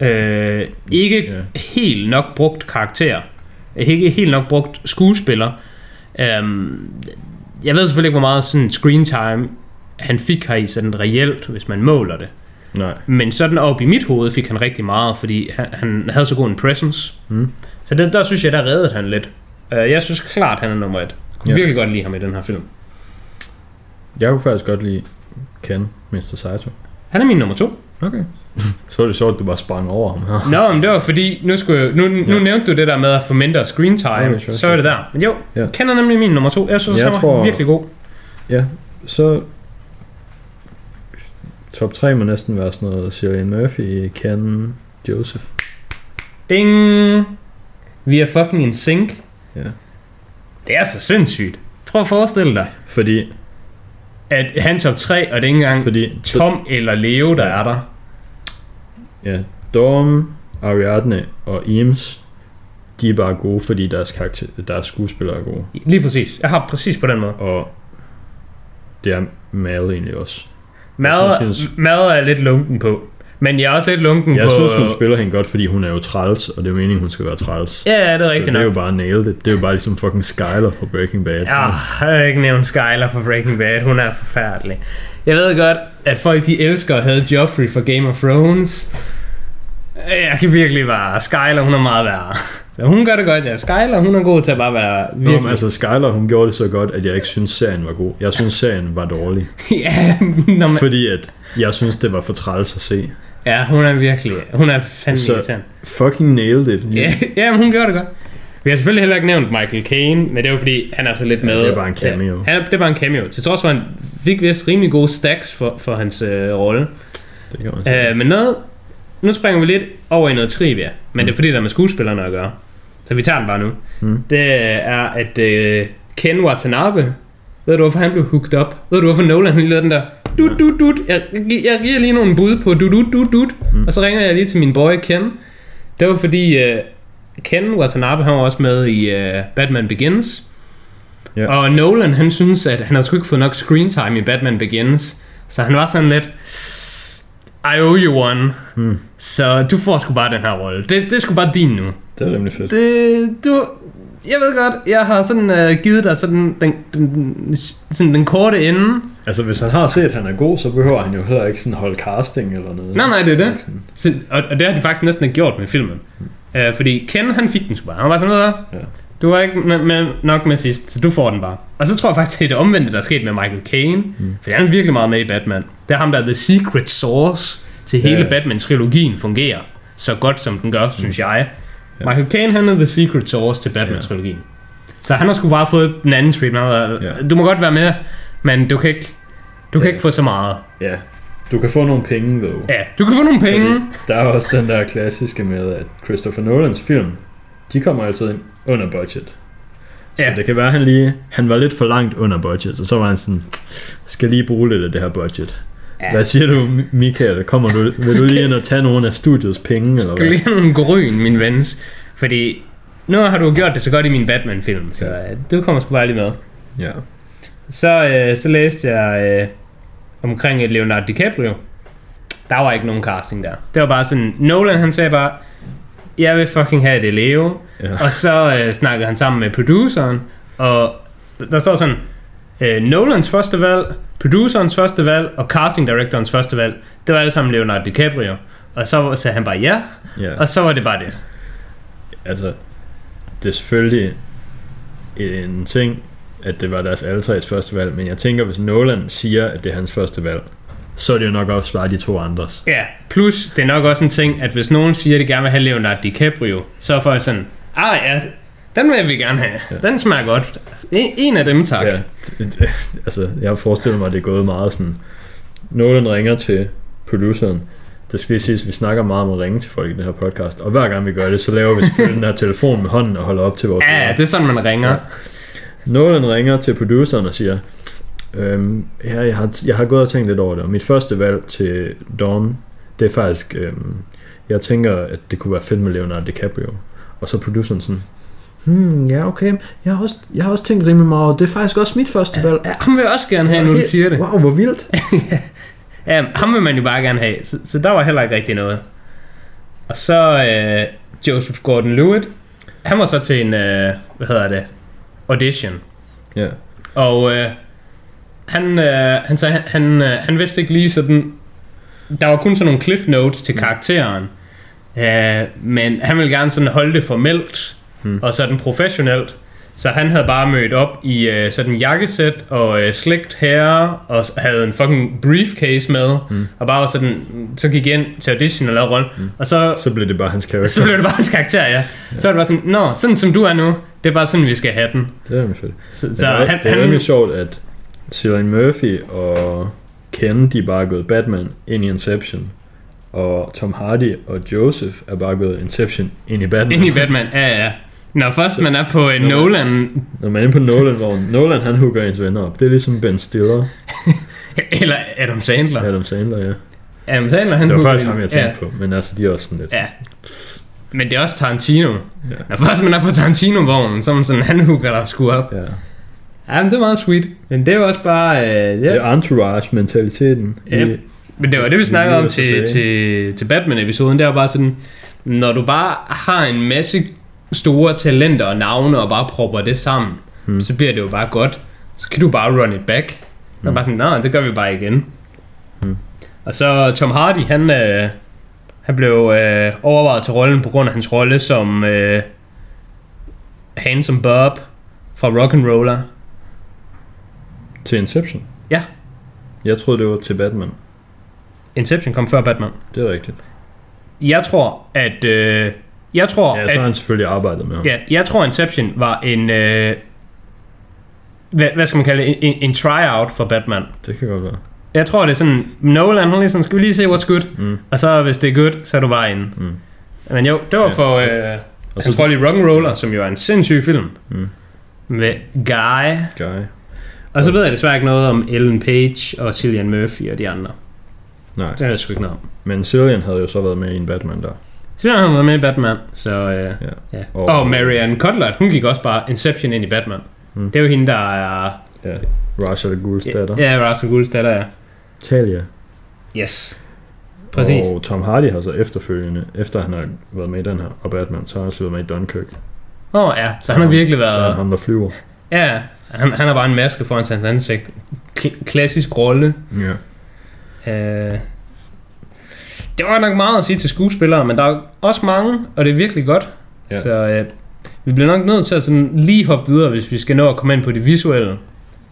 B: øh, ikke
A: Ja.
B: helt nok brugt karakter. Ikke helt nok brugt skuespiller. Um, jeg ved selvfølgelig ikke, hvor meget sådan screen time han fik her i sådan reelt, hvis man måler det.
A: Nej.
B: Men sådan op i mit hoved fik han rigtig meget, fordi han, han havde så god en presence.
A: Mm.
B: Så det, der synes jeg, der reddede han lidt. Uh, jeg synes klart, han er nummer et. Jeg kunne
A: Ja.
B: virkelig godt lide ham i den her film.
A: Jeg kunne faktisk godt lide Ken, Mr. Saito.
B: Han er min nummer to.
A: Okay. Så var det sjovt, at du bare sprang over ham her.
B: Nå, men det var fordi, nu, skulle jeg, nu, nu
A: Ja.
B: nævnte du det der med at få mindre screen time,
A: okay, sure,
B: så er det der. Men jo,
A: Ja.
B: ja. kender nemlig min nummer to. Jeg synes,
A: Jeg
B: han var
A: tror-
B: virkelig god.
A: Ja, så... Top 3 må næsten være sådan noget Cillian Murphy, Ken, Joseph.
B: Ding! Vi er fucking in sync.
A: Ja.
B: Det er så sindssygt. Prøv at forestille dig,
A: Fordi,
B: at han top 3, og det er ikke engang
A: fordi
B: Tom eller Leo, der er der.
A: ja, Dorm, Ariadne og Eames, de er bare gode, fordi deres, karakter, deres skuespillere er gode.
B: Lige præcis. Jeg har præcis på den måde.
A: Og det er Mal egentlig også.
B: Mad,
A: synes,
B: mad er jeg lidt lunken på. Men jeg er også lidt lunken
A: Jeg
B: på...
A: synes, hun spiller hende godt, fordi hun er jo træls, og det er jo meningen, hun skal være træls.
B: Ja, det er
A: så
B: rigtigt
A: det er jo
B: nok.
A: bare nailed it. Det er jo bare ligesom fucking Skyler fra Breaking Bad.
B: Ja, jeg har ikke nævnt Skyler fra Breaking Bad. Hun er forfærdelig. Jeg ved godt, at folk de elsker at have Joffrey fra Game of Thrones. Jeg kan virkelig være... Skyler, hun er meget værre. Ja, hun gør det godt, ja. Skyler, hun er god til at bare være
A: Nå, men
B: virkelig...
A: altså Skyler, hun gjorde det så godt, at jeg ikke synes, serien var god. Jeg synes, serien var dårlig.
B: ja, når man,
A: Fordi at jeg synes, det var for træls at se.
B: ja, hun er virkelig... Hun er fandme
A: Så-
B: irriterende.
A: Fucking nailed it.
B: Ja, ja, hun gør det godt. Vi har selvfølgelig heller ikke nævnt Michael Caine, men det er jo fordi, han er så lidt
A: Ja,
B: med.
A: det er bare en cameo.
B: Ja, han, det er bare en cameo. Til trods for, at han fik vist rimelig gode stacks for, for hans øh, rolle.
A: Det kan man sige.
B: Øh, men noget, nu springer vi lidt over i noget trivia, men det er fordi, der er med skuespillerne at gøre. Så vi tager den bare nu.
A: Mm.
B: Det er, at øh, Ken Watanabe, ved du hvorfor han blev hooked up? Ved du hvorfor Nolan lige lavede den der, dut, dut, dut. Jeg, jeg giver lige nogle bud på dut, dut, dut, dut.
A: Mm.
B: Og så ringer jeg lige til min boy Ken. Det var fordi, øh, Ken Watanabe, han var også med i øh, Batman Begins.
A: Ja.
B: Og Nolan, han synes, at han havde sgu ikke fået nok screen time i Batman Begins. Så han var sådan lidt, I owe you one.
A: Hmm.
B: Så du får sgu bare den her rolle. Det, det er sgu bare din nu.
A: Det er nemlig fedt.
B: Det, du, jeg ved godt, jeg har sådan uh, givet dig sådan den, den, sådan den korte ende.
A: Altså, hvis han har set, at han er god, så behøver han jo heller ikke sådan holde casting eller noget.
B: Nej, nej, det er det. Så, og, og det har de faktisk næsten ikke gjort med filmen. Uh, fordi Ken, han fik den sgu bare. Han var sådan noget,
A: Ja.
B: du var ikke med, med, nok med sidst, så du får den bare. Og så tror jeg faktisk, det er det omvendte, der er sket med Michael Caine. Mm. For han er virkelig meget med i Batman. Det er ham, der er the secret source til hele
A: Ja.
B: Batman-trilogien fungerer. så godt, som den gør, mm. synes jeg. Ja. Michael Caine, han er The Secret Source til Batman-trilogien. Så han har sgu bare fået den anden treatment.
A: Ja.
B: Du må godt være med, men du kan ikke, du kan
A: Ja.
B: ikke få så meget.
A: Ja. Du kan få nogle penge, ved
B: Ja, du kan få nogle penge.
A: Fordi der er også den der klassiske med, at Christopher Nolans film, de kommer altid ind under budget. Så
B: Ja.
A: det kan være, at han lige, han var lidt for langt under budget, og så var han sådan, skal lige bruge lidt af det her budget.
B: Ja.
A: Hvad siger du, Mi- Michael? Kommer du, vil du lige ind og tage nogle af studiets penge, eller
B: Skal
A: hvad?
B: lige have nogle grøn, min vens. Fordi nu har du gjort det så godt i min Batman-film, så øh, du kommer sgu bare lige med.
A: Ja.
B: Så, øh, så læste jeg øh, omkring et Leonardo DiCaprio. Der var ikke nogen casting der. Det var bare sådan, Nolan han sagde bare, jeg vil fucking have det Leo.
A: Ja.
B: Og så øh, snakkede han sammen med produceren, og der står sådan, øh, Nolans første valg, producerens første valg og casting directorens første valg, det var alle sammen Leonardo DiCaprio. Og så sagde han bare ja,
A: ja.
B: og så var det bare det.
A: Altså, det er selvfølgelig en ting, at det var deres alle tres første valg, men jeg tænker, hvis Nolan siger, at det er hans første valg, så er det jo nok også bare de to andres.
B: Ja, plus det er nok også en ting, at hvis nogen siger, at de gerne vil have Leonardo DiCaprio, så er folk sådan, ah ja, den vil vi gerne have. Ja. Den smager godt. En, en af dem, tak.
A: Ja, altså, jeg forestiller mig, at det er gået meget sådan... Nolan ringer til produceren. Det skal lige siges, at vi snakker meget om at ringe til folk i den her podcast, og hver gang vi gør det, så laver vi selvfølgelig den her telefon med hånden og holder op til vores
B: Ja, ja, det er sådan, man ringer.
A: Ja. Nolan ringer til produceren og siger, øhm, ja, jeg, har, jeg har gået og tænkt lidt over det, og mit første valg til Dawn, det er faktisk, øhm, jeg tænker, at det kunne være fedt med Leonardo DiCaprio. Og så produceren sådan, hmm, ja okay, jeg har, også, jeg har også tænkt rimelig meget over, det. er faktisk også mit første valg.
B: Ja, ham vil jeg også gerne have, nu du siger det.
A: Wow, hvor vildt.
B: Ja, ham vil man jo bare gerne have, så, så der var heller ikke rigtig noget. Og så øh, Joseph Gordon-Levitt, han var så til en, øh, hvad hedder det, audition.
A: Ja,
B: Og øh, han, øh, han, sagde, han, han, øh, han vidste ikke lige sådan... Der var kun sådan nogle cliff notes til karakteren. Øh, men han ville gerne sådan holde det formelt
A: Hmm.
B: og sådan professionelt. Så han havde bare mødt op i øh, sådan en jakkesæt og øh, slægt her og havde en fucking briefcase med.
A: Hmm.
B: Og bare var sådan, så gik ind til audition og lavede rolle. Og så,
A: så blev det bare hans karakter.
B: så blev det bare hans karakter, ja. Så var det bare sådan, nå, sådan som du er nu, det er bare sådan, vi skal have den.
A: Det er fedt.
B: Så,
A: Så er,
B: han,
A: det er
B: han,
A: rimelig sjovt, at Cillian Murphy og Ken, de er bare gået Batman ind i Inception. Og Tom Hardy og Joseph er bare gået Inception ind i Batman.
B: Ind i Batman, ja ja. Når først man er på en Nolan,
A: Når man er på Nolan-vognen, Nolan han hooker ens venner op. Det er ligesom Ben Stiller,
B: eller Adam Sandler.
A: Adam Sandler, ja.
B: Adam Sandler, han
A: Det var
B: hugger
A: faktisk ham, jeg tænkte
B: ja,
A: på. Men altså, de er også sådan lidt...
B: Ja. Men det er også Tarantino.
A: Ja.
B: Når først man er på Tarantino-vognen, så er man sådan, han hugger der sgu op.
A: ja.
B: Ja, men det er meget sweet. Men det er jo også bare... Øh,
A: Det
B: ja.
A: er entourage-mentaliteten. i-
B: Yep. Men det var det, vi snakkede om til, til, til Batman-episoden. Det var bare sådan, når du bare har en masse store talenter og navne, og bare propper det sammen,
A: Hmm.
B: så bliver det jo bare godt. Så kan du bare run it back. Og bare sådan, nej, det gør vi bare igen.
A: Hmm.
B: Og så Tom Hardy, han, øh, han blev øh, overvejet til rollen på grund af hans rolle som øh, Handsome Bob fra Rock'n'Roller.
A: Til Inception?
B: Ja.
A: Jeg troede, det var til Batman.
B: Inception kom før Batman.
A: Det er rigtigt.
B: Jeg tror, at... Øh, jeg tror,
A: Ja,
B: at,
A: så har han selvfølgelig arbejdet med ham.
B: Ja, jeg tror Inception var en... Øh, hvad, hvad skal man kalde det? En, en tryout for Batman.
A: Det kan godt være.
B: Jeg tror, det er sådan... Nolan, han er ligesom, skal vi lige se, what's good?
A: Mm.
B: Og så, hvis det er good, så er du bare inde.
A: Mm.
B: Men jo, det var
A: Ja.
B: for øh,
A: Og
B: hans
A: så
B: rolle i Rock'n'Roller, som jo er en sindssyg film.
A: Mm.
B: Med Guy.
A: Guy.
B: Og så ved jeg desværre ikke noget om Ellen Page og Cillian Murphy og de andre.
A: Nej,
B: Det ved jeg sgu ikke noget om.
A: men Cillian havde jo så været med i en Batman der.
B: Cillian har været med i Batman, så... Øh,
A: Ja.
B: ja.
A: Og-
B: Og, Marianne Cotillard, hun gik også bare Inception ind i Batman.
A: Mm.
B: Det er jo hende, der er...
A: Ja. Ra's al Ghuls datter.
B: Ja, Russell Gould's datter, ja.
A: Talia.
B: Yes. Præcis.
A: Og Tom Hardy har så efterfølgende, efter han har været med i den her, og Batman, så har han også været med i Dunkirk.
B: Åh oh, ja, så han har virkelig
A: Der er
B: været...
A: ham, der flyver.
B: Ja, han, han har bare en maske foran hans ansigt. Kl- klassisk rolle.
A: Ja.
B: Øh, det var nok meget at sige til skuespillere, men der er også mange, og det er virkelig godt.
A: Ja.
B: Så øh, vi bliver nok nødt til at sådan lige hoppe videre, hvis vi skal nå at komme ind på det visuelle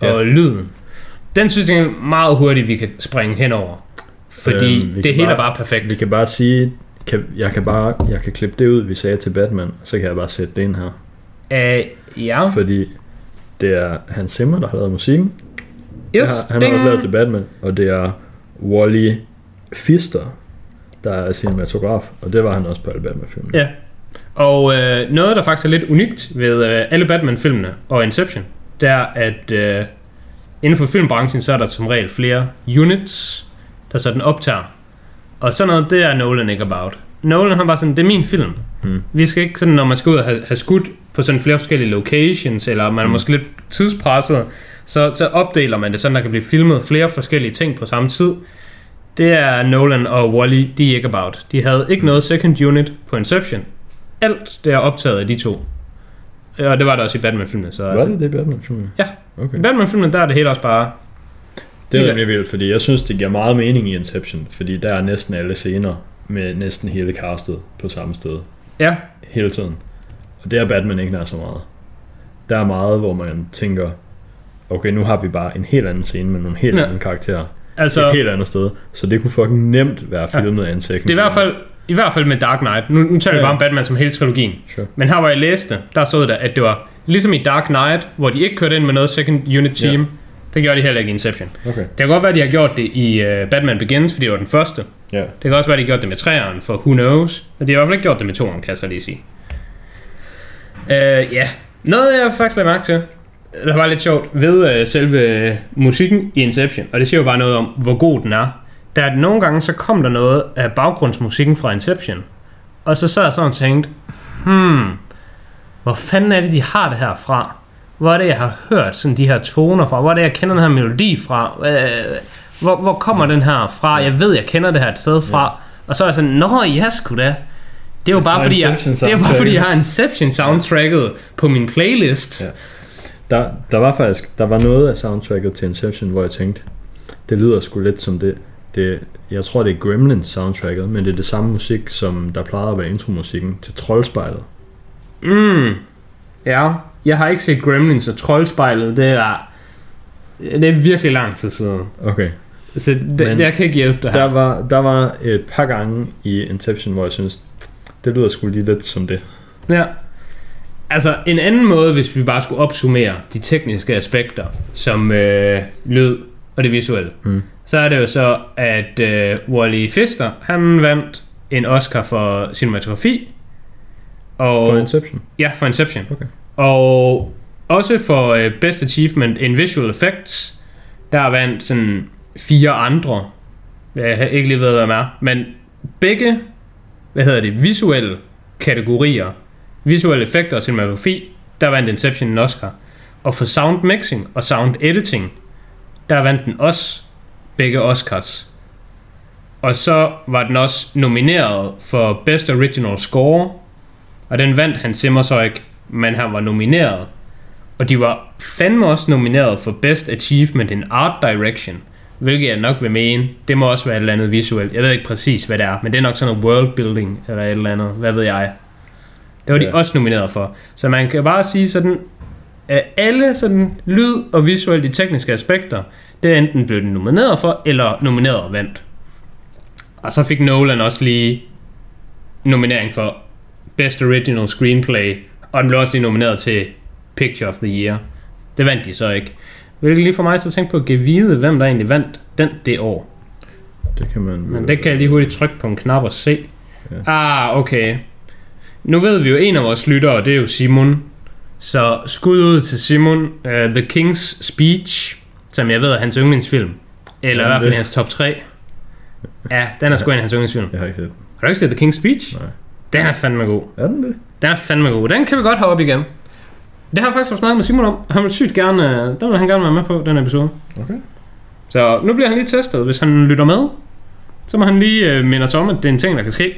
B: og
A: Ja.
B: lyden. Den synes jeg meget hurtigt, vi kan springe henover. Fordi
A: Øhm,
B: det hele er
A: bare-
B: bare perfekt.
A: Vi kan bare sige, kan, jeg kan bare jeg kan klippe det ud, vi sagde til Batman, så kan jeg bare sætte det ind her.
B: Uh, ja.
A: Fordi det er Hans Zimmer, der har lavet musikken.
B: Yes,
A: han, har også lavet til Batman, og det er Wally Pfister, der er cinematograf, og det var han også på alle Batman-filmene.
B: Ja. Og øh, noget, der faktisk er lidt unikt ved øh, alle Batman-filmene og Inception, det er, at øh, inden for filmbranchen, så er der som regel flere units, der sådan optager. Og sådan noget, det er Nolan ikke about. Nolan han var sådan, det er min film.
A: Mm.
B: Vi skal ikke sådan, når man skal ud og have, have skudt på sådan flere forskellige locations, eller man er
A: Mm.
B: måske lidt tidspresset, så, så opdeler man det sådan, der kan blive filmet flere forskellige ting på samme tid. Det er Nolan og Wally, de er ikke about. De havde ikke noget second unit på Inception. Alt det er optaget af de to. Og det var der også i Batman-filmene. Så
A: Var
B: altså,
A: det det i Batman-filmen?
B: Ja.
A: Okay.
B: I Batman-filmene, der er det hele også bare...
A: Det er nemlig vildt, fordi jeg synes, det giver meget mening i Inception, fordi der er næsten alle scener med næsten hele castet på samme sted.
B: Ja,
A: Hele tiden. Og det er Batman ikke nær så meget. Der er meget, hvor man tænker, okay, nu har vi bare en helt anden scene med nogle helt
B: Ja.
A: ja. andre karakterer.
B: Altså...
A: Et helt andet sted. Så det kunne fucking nemt være filmet af en second.
B: Det er i hvert fald, i hvert fald med Dark Knight. Nu, nu taler vi
A: Ja.
B: bare om Batman som hele trilogien.
A: Sure.
B: Men her hvor jeg læste, der stod der, at det var ligesom i Dark Knight, hvor de ikke kørte ind med noget second unit team.
A: Ja.
B: Det gjorde de heller ikke i Inception.
A: Okay.
B: Det kan godt være, at de har gjort det i uh, Batman Begins, fordi det var den første.
A: Ja.
B: Det kan også være, at de har gjort det med træeren, for who knows. Men de har i hvert fald ikke gjort det med toeren, kan jeg så lige sige. Uh, ja, noget jeg faktisk lagde mærke til, der var lidt sjovt ved uh, selve uh, musikken i Inception, og det siger jo bare noget om, hvor god den er. Der er at nogle gange, så kom der noget af baggrundsmusikken fra Inception, og så sad jeg sådan og tænkte, hmm, hvor fanden er det, de har det her fra? Hvor er det, jeg har hørt sådan de her toner fra? Hvor er det, jeg kender den her melodi fra? Øh, hvor, hvor kommer den her fra? Jeg ved, jeg kender det her et sted fra. Og så er jeg sådan, nå, ja sgu da. Det er jo bare fordi, jeg, det er bare fordi, jeg har Inception soundtracket på min playlist.
A: Ja. Der, der var faktisk der var noget af soundtracket til Inception, hvor jeg tænkte, det lyder sgu lidt som det, det jeg tror det er Gremlins soundtracket, men det er det samme musik, som der plejede at være intromusikken til Troldspejlet.
B: Mm. Ja, jeg har ikke set Gremlins og Troldspejlet. Det er, det er virkelig lang tid siden.
A: Okay.
B: Så det,
A: Men
B: jeg kan ikke hjælpe dig her.
A: Der var, der var et par gange i Inception, hvor jeg synes, det lyder sgu lige lidt som det.
B: Ja. Altså en anden måde, hvis vi bare skulle opsummere de tekniske aspekter, som øh, lyd og det visuelle,
A: Mm.
B: så er det jo så, at øh, Wally Pfister, han vandt en Oscar for cinematografi. Og,
A: For Inception.
B: Ja, for Inception.
A: Okay.
B: Og også for øh, Best Achievement in Visual Effects, der vandt sådan fire andre. Jeg har ikke lige ved, hvad de er. Men begge, hvad hedder det, visuelle kategorier, visuelle effekter og cinematografi, der vandt Inception en Oscar. Og for sound mixing og sound editing, der vandt den også begge Oscars. Og så var den også nomineret for Best Original Score, og den vandt han Zimmer så ikke, men han var nomineret. Og de var fandme også nomineret for Best Achievement in Art Direction, hvilket jeg nok vil mene, det må også være et eller andet visuelt. Jeg ved ikke præcis, hvad det er, men det er nok sådan noget world building eller et eller andet, hvad ved jeg. Det var de
A: Ja.
B: også nomineret for. Så man kan bare sige sådan, at alle sådan lyd og visuelt de tekniske aspekter, det er enten blevet nomineret for, eller nomineret og vandt. Og så fik Nolan også lige nominering for Best Original Screenplay, og den blev også lige nomineret til Picture of the Year. Det vandt de så ikke. Hvilket lige for mig så tænke på at give vide, hvem der egentlig vandt den det år.
A: Det kan man...
B: Men det kan jeg lige hurtigt trykke på en knap og se.
A: Ja.
B: Ah, okay. Nu ved vi jo, en af vores lyttere, det er jo Simon. Så skud ud til Simon. Uh, The King's Speech, som jeg ved er hans yndlingsfilm. Eller i
A: Jamen,
B: hvert fald
A: det-
B: hans top 3. Ja, den er sgu en af hans yndlingsfilm.
A: Jeg har ikke set den.
B: Har du ikke set The King's Speech?
A: Nej.
B: Den er fandme god.
A: Er den det?
B: Den er fandme god. Den kan vi godt have op igen. Det har jeg faktisk snakket med Simon om. Han vil sygt gerne, den vil han gerne være med på, den episode.
A: Okay.
B: Så nu bliver han lige testet. Hvis han lytter med, så må han lige øh, minde os om, at det er en ting, der kan ske.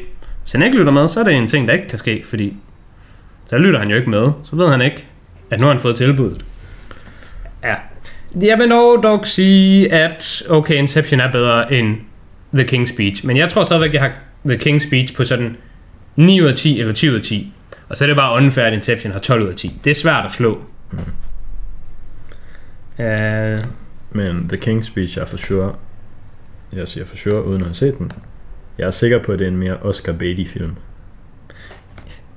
B: Hvis han ikke lytter med, så er det en ting, der ikke kan ske, fordi så lytter han jo ikke med. Så ved han ikke, at nu har han fået tilbuddet. Ja. Jeg vil dog, dog sige, at okay, Inception er bedre end The King's Speech. Men jeg tror stadigvæk, jeg har The King's Speech på sådan 9 ud af 10 eller 10 ud af 10. Og så er det bare unfair, at Inception har 12 ud af 10. Det er svært at slå. Uh,
A: Men The King's Speech er for sure, jeg siger for sure, uden at have set den, Jeg er sikker på, at det er en mere Oscar Beatty-film.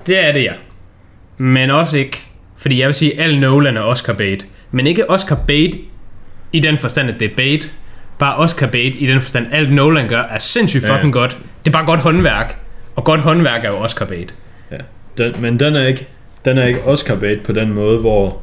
B: Det er det, ja. Men også ikke, fordi jeg vil sige, at al Nolan er Oscar bait. Men ikke Oscar bait i den forstand, at det er bait. Bare Oscar bait i den forstand, at alt Nolan gør er sindssygt
A: Ja, ja.
B: fucking godt. Det er bare godt håndværk. Og godt håndværk er jo Oscar bait.
A: Ja. Den, men den er ikke, den er ikke Oscar bait på den måde, hvor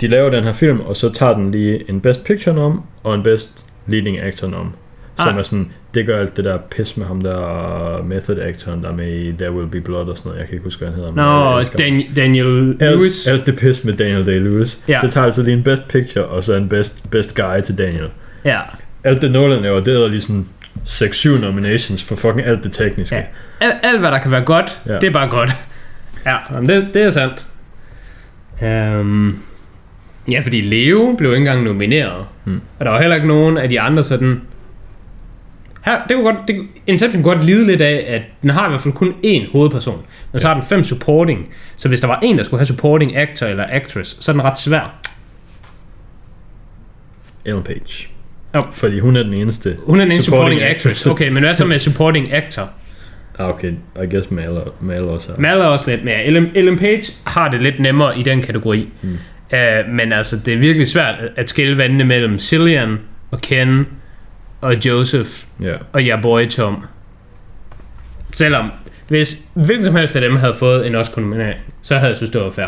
A: de laver den her film, og så tager den lige en Best Picture nom og en Best Leading Actor nom. Som
B: Ah.
A: er sådan, det gør alt det der pis med ham der method actoren, der er med i There Will Be Blood og sådan noget. Jeg kan ikke huske, hvad han hedder.
B: Nå,
A: ham.
B: Dan- Daniel Lewis.
A: Alt, alt det pis med Daniel Day-Lewis.
B: Ja.
A: Det tager altså lige en Best Picture, og så en Best, best Guy til Daniel.
B: Ja.
A: Alt det Nolan laver, det er lige sådan 6-7 nominations for fucking alt det tekniske.
B: ja. Alt, alt, hvad der kan være godt,
A: ja.
B: det er bare godt. Ja, men det, det er sandt. Um, ja, fordi Leo blev ikke engang nomineret.
A: Hmm.
B: Og der var heller ikke nogen af de andre sådan... Her, det kunne godt, det, Inception kunne godt lide lidt af, at den har i hvert fald kun én hovedperson. Men så har den fem supporting. Så hvis der var en, der skulle have supporting actor eller actress, så er den ret svær.
A: Ellen Page.
B: Jo.
A: Fordi hun er den eneste
B: Hun er den eneste supporting, actress. Okay, men hvad så med supporting actor?
A: Ah, okay. I guess Mal, Mal også er.
B: Mal er også lidt mere. Ellen, Ellen Page har det lidt nemmere i den kategori. Mm. Uh, men altså, det er virkelig svært at- at skille vandene mellem Cillian og Ken og Joseph
A: Ja.
B: og your boy Tom. Selvom, hvis hvilken som helst af dem havde fået en oscar nominering, så havde jeg synes, det var fair.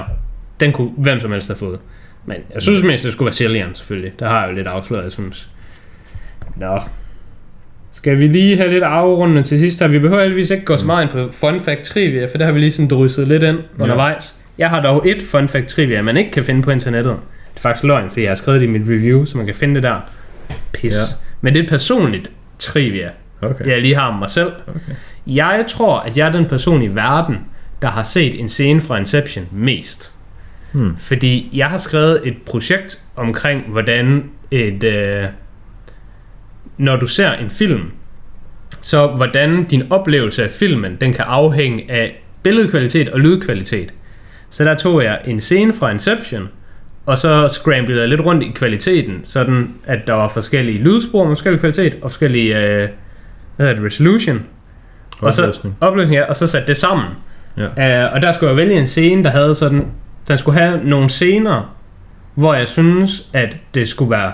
B: Den kunne hvem som helst have fået. Men jeg synes mest, det skulle være Cillian, selvfølgelig. Der har jeg jo lidt afsløret, jeg synes. Nå. Skal vi lige have lidt afrundende til sidst her? Vi behøver heldigvis ikke gå så meget ind på fun fact trivia, for det har vi lige sådan drysset lidt ind undervejs. Jeg har dog et fun fact trivia, man ikke kan finde på internettet. Det er faktisk løgn, fordi jeg har skrevet det i mit review, så man kan finde det der. Pis.
A: Ja.
B: Men det er et personligt trivia,
A: Okay.
B: jeg lige har om mig selv.
A: okay.
B: Jeg tror, at jeg er den person i verden, der har set en scene fra Inception mest.
A: Hmm.
B: Fordi jeg har skrevet et projekt omkring, hvordan et... Øh, når du ser en film, så hvordan din oplevelse af filmen, den kan afhænge af billedkvalitet og lydkvalitet. Så der tog jeg en scene fra Inception, og så scramblede jeg lidt rundt i kvaliteten, sådan at der var forskellige lydspor med forskellig kvalitet, og forskellige, øh, hvad hedder det, resolution, og så,
A: Opløsning.
B: opløsning, ja, og så satte det sammen.
A: Ja.
B: Uh, og der skulle jeg vælge en scene, der havde sådan... Den skulle have nogle scener, hvor jeg synes, at det skulle være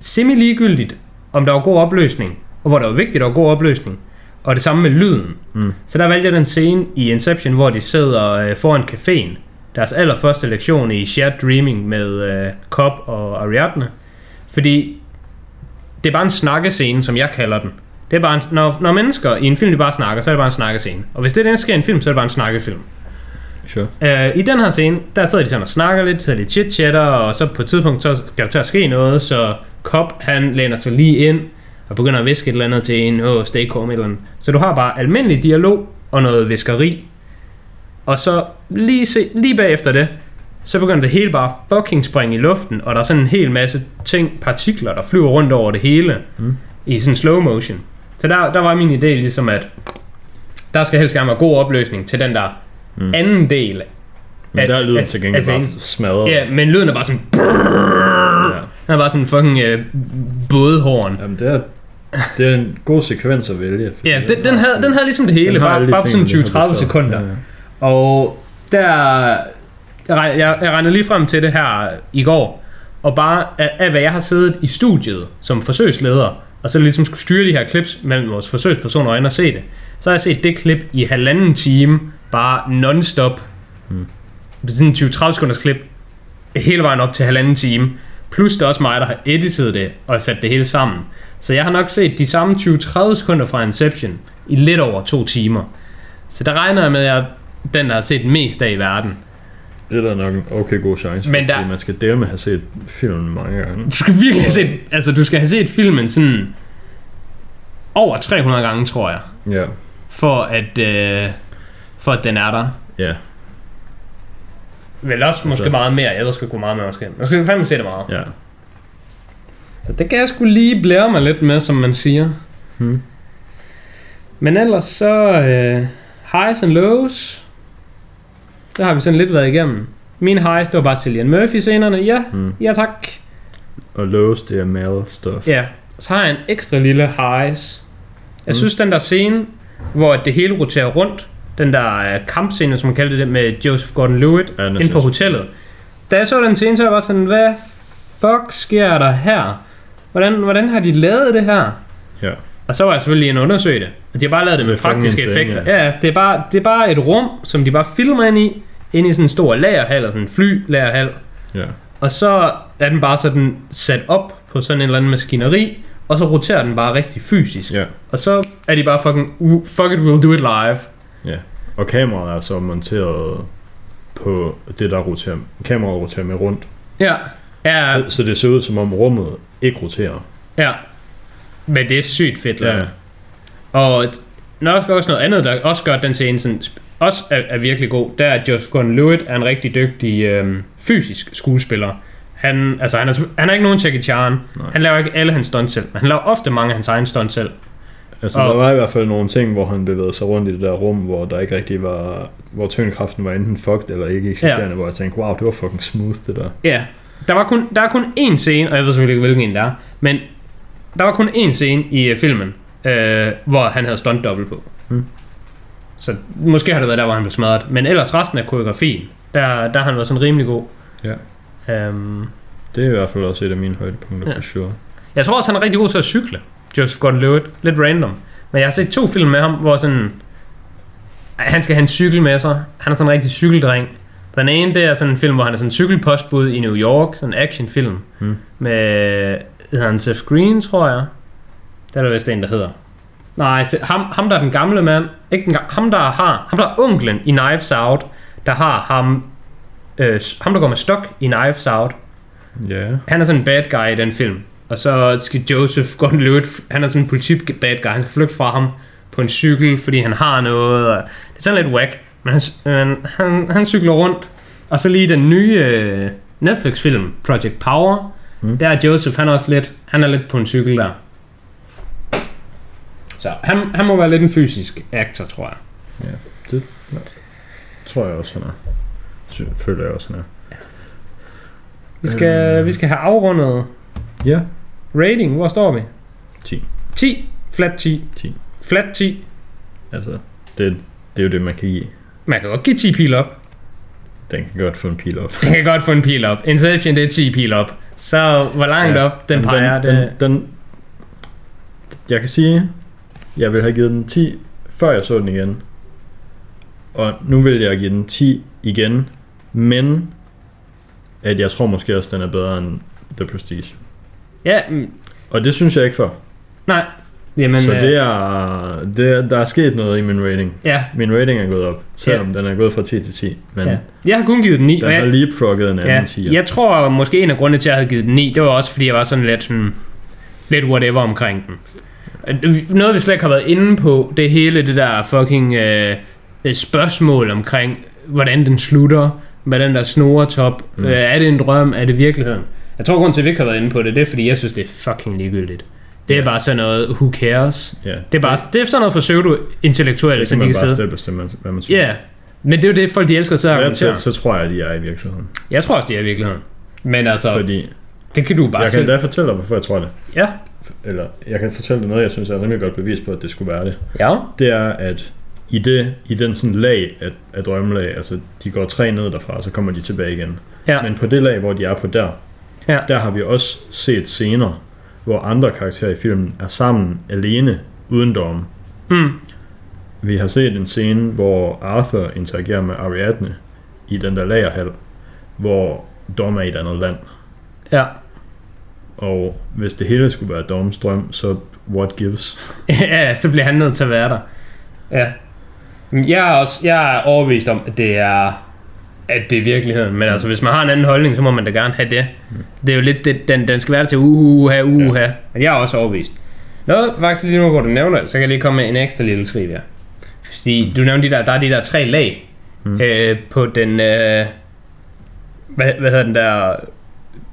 B: semi-ligegyldigt, om der var god opløsning, og hvor der var vigtigt, at der var god opløsning. Og det samme med lyden.
A: Mm.
B: Så der valgte jeg den scene i Inception, hvor de sidder uh, foran caféen. Deres allerførste lektion i Shared Dreaming med uh, Cobb og Ariadne. Fordi det er bare en snakkescene, som jeg kalder den. Det er bare en, når, når mennesker i en film de bare snakker, så er det bare en snakkescene. Og hvis det er der sker i en film, så er det bare en snakkefilm.
A: Sure.
B: Uh, I den her scene, der sidder de sådan og snakker lidt, så lidt chit-chatter, og så på et tidspunkt, så skal der til at ske noget, så Cobb, han læner sig lige ind, og begynder at viske et eller andet til en, åh, stay calm, et eller andet. Så du har bare almindelig dialog, og noget viskeri, og så lige, se, lige bagefter det, så begynder det hele bare fucking springe i luften, og der er sådan en hel masse ting, partikler, der flyver rundt over det hele,
A: Mm.
B: i sådan slow motion. Så der, der var min idé ligesom, at der skal helst gerne være god opløsning til den der
A: Mm.
B: anden del.
A: Men
B: At-
A: der er lyden
B: at-
A: til gengæld bare smadret.
B: Ja, men lyden er bare sådan...
A: Ja.
B: Den er bare sådan en fucking øh, bådhorn.
A: Jamen, det er, det er en god sekvens at vælge.
B: Ja,
A: den
B: den, havde, den havde ligesom det hele,
A: den
B: bare, bare sådan
A: vi har
B: 20-30
A: beskrevet.
B: sekunder.
A: Ja, ja.
B: Og der... Jeg, jeg, regnede lige frem til det her i går, og bare af, af hvad jeg har siddet i studiet som forsøgsleder, og så ligesom skulle styre de her clips mellem vores forsøgspersoner og ind og se det, så har jeg set det klip i halvanden time, bare non-stop.
A: Mm.
B: Sådan en 20-30 sekunders klip, hele vejen op til halvanden time. Plus det er også mig, der har editet det og sat det hele sammen. Så jeg har nok set de samme 20-30 sekunder fra Inception i lidt over to timer. Så der regner jeg med, at jeg den, der har set mest af i verden.
A: Det er der nok en okay god chance for,
B: Men der-
A: fordi man skal dele med at have set filmen mange gange.
B: Du skal virkelig have set, altså du skal have set filmen sådan over 300 gange, tror jeg,
A: Ja,
B: for at, øh, for at den er der.
A: ja,
B: Vel også måske
A: Altså-
B: meget mere, jeg ved sgu meget mere måske. Jeg skal fandme se det meget.
A: ja.
B: Så det kan jeg sgu lige blære mig lidt med, som man siger.
A: Hmm.
B: Men ellers så øh, highs and lows. Det har vi sådan lidt været igennem. Mine highs, det var bare Cillian Murphy-scenerne. Ja,
A: Hmm.
B: ja tak.
A: Og lows, det er male stuff.
B: Ja, så har jeg en ekstra lille highs. Jeg
A: Mm.
B: synes, den der scene, hvor det hele roterer rundt. Den der øh, kampscene, som man kaldte det, med Joseph Gordon-Levitt
A: Ja,
B: inde på hotellet. Da jeg så den scene, så var jeg sådan, hvad fuck sker der her? Hvordan, hvordan har de lavet det her?
A: Ja.
B: Og så var jeg selvfølgelig og undersøge det. Og de har bare lavet det med,
A: Med
B: praktiske
A: en
B: effekter. Ja, det er, bare, det er bare et rum, som de bare filmer ind i, ind i sådan en stor lagerhal, eller sådan en fly-lagerhal.
A: Ja.
B: Og så er den bare sådan sat op på sådan en eller anden maskineri, og så roterer den bare rigtig fysisk.
A: Ja.
B: Og så er de bare fucking, fuck it, we'll do it live.
A: Ja. Og kameraet er så monteret på det, der roterer. Kameraet roterer med rundt.
B: Ja. Ja,
A: Så det ser ud som om rummet ikke roterer.
B: ja. Men det er sygt fedt lavet.
A: Ja.
B: Og nok også noget andet, der også gør at den scene sådan, også er, er virkelig god, der er at Joseph Gordon-Levitt er en rigtig dygtig øhm, fysisk skuespiller. Han, altså, han, er, han er ikke nogen Jackie Chan.
A: Nej.
B: Han laver ikke alle hans stunts selv, men han laver ofte mange af hans egne stunts selv.
A: Altså,
B: Og-
A: der var i hvert fald nogle ting, hvor han bevægede sig rundt i det der rum, hvor der ikke rigtig var... Hvor tyngdekraften var enten fucked eller ikke eksisterende, ja. hvor jeg tænkte, wow, det var fucking smooth, det der.
B: Ja, der, var kun, der er kun én scene, og jeg ved selvfølgelig ikke, hvilken en det er, men der var kun én scene i øh, filmen, øh, hvor han havde stunt dobbelt på.
A: Hmm.
B: Så måske har det været der, hvor han blev smadret. Men ellers resten af koreografien, der, der har han været sådan rimelig god.
A: Ja.
B: Um,
A: Det er i hvert fald også et af mine højdepunkter,
B: Ja.
A: for sure.
B: jeg tror også, han er rigtig god til at cykle. Joseph Gordon-Levitt. Lidt random. Men jeg har set to film med ham, hvor sådan... Han skal have en cykel med sig. Han er sådan en rigtig cykeldreng. Den ene, det er sådan en film, hvor han er sådan en cykelpostbud i New York. Sådan en actionfilm.
A: Hmm.
B: Med... Hedder han Seth Green, tror jeg. Det er der vist en, der hedder. Nej, se- ham, ham der er den gamle mand. Ikke den, ham der har... Ham der er onklen i Knives Out. Der har ham... Øh, ham der går med stok i Knives Out.
A: Ja.
B: Han er sådan en bad guy i den film. Og så skal Joseph Gordon-Levitt, han er sådan en politi bad guy, han skal flygte fra ham på en cykel, fordi han har noget. Og det er sådan lidt whack, men han, men han, han cykler rundt. Og så lige den nye øh, Netflix-film, Project Power. Mm. der er Joseph, han er også lidt, han er lidt på en cykel der. Så han, han må være lidt en fysisk actor, tror jeg.
A: Ja, det ja. tror jeg også, han er. Sy- Føler jeg også, han er.
B: Vi skal,
A: Øh.
B: vi skal have afrundet
A: Ja.
B: rating. Hvor står vi?
A: 10.
B: 10. Flat 10.
A: 10.
B: Flat 10.
A: Altså, det, det er jo det, man kan give.
B: Man kan godt give 10 pil op.
A: Den kan godt få en pil op.
B: Den kan godt få en pil op. Inception, det er 10 pil op. Så hvor langt ja,
A: Ja,
B: op den peger,
A: den,
B: det...
A: den, den, jeg kan sige, jeg vil have givet den 10, før jeg så den igen. Og nu vil jeg give den 10 igen, men at jeg tror måske også, den er bedre end The Prestige.
B: Ja, mm,
A: Og det synes jeg ikke for.
B: nej. Jamen,
A: Men, så
B: øh,
A: det er, det er, der er sket noget i min rating.
B: Ja,
A: Min rating er gået op, selvom den er gået fra 10 til 10. Men
B: ja.
A: ja.
B: Jeg har kun givet den 9,
A: den
B: og
A: har
B: jeg,
A: leapfrogget en anden
B: ja,
A: 10'er.
B: jeg tror måske en af grundene til, at jeg havde givet den 9, det var også, fordi jeg var sådan lidt, sådan, lidt whatever omkring den. Noget, vi slet ikke har været inde på, det hele det der fucking øh, øh, spørgsmål omkring, hvordan den slutter, med den der snoretop. Mm. Øh, er det en drøm? Er det virkeligheden? Jeg tror, grunden til, at vi ikke har været inde på det, det er, fordi jeg synes, det er fucking ligegyldigt. Det er bare sådan noget, who cares?
A: ja.
B: Det er, bare, det er sådan noget for pseudo-intellektuelle,
A: det
B: som
A: kan
B: de
A: man
B: kan
A: bare
B: sidde.
A: selv bestemme, hvad man synes.
B: Ja, men det er jo det, folk de elsker at
A: Ja,
B: argumentere.
A: så, så tror jeg, at de er i virkeligheden.
B: Jeg tror også, det er i virkeligheden. Men altså,
A: Fordi
B: det kan du bare
A: jeg kan
B: selv.
A: da fortælle dig, hvorfor jeg tror det.
B: Ja,
A: Eller jeg kan fortælle dig noget, jeg synes er rimelig godt bevis på, at det skulle være det.
B: ja.
A: Det er, at i, det, i den sådan lag af, af drømmelag, altså de går tre ned derfra, og så kommer de tilbage igen.
B: Ja,
A: Men på det lag, hvor de er på der,
B: Ja.
A: der har vi også set scener, hvor andre karakterer i filmen er sammen alene, uden dom.
B: mm,
A: Vi har set en scene, hvor Arthur interagerer med Ariadne i den der lagerhal, hvor Dom er i et andet land.
B: ja.
A: Og hvis det hele skulle være Doms drøm, så what gives?
B: ja, så bliver han nødt til at være der. Ja. Jeg er også jeg er overbevist om, at det er at det er virkeligheden. Men altså, hvis man har en anden holdning, så må man da gerne have det. Det er jo lidt det, den, den skal være til uha, uha. Ja. Men jeg er også overbevist. Nå, faktisk lige nu, hvor du nævner det, så kan jeg lige komme med en ekstra lille skriv her. Fordi du nævnte de der, der er de der tre lag
A: Mm.
B: øh, på den, øh, hvad, hvad hedder den der,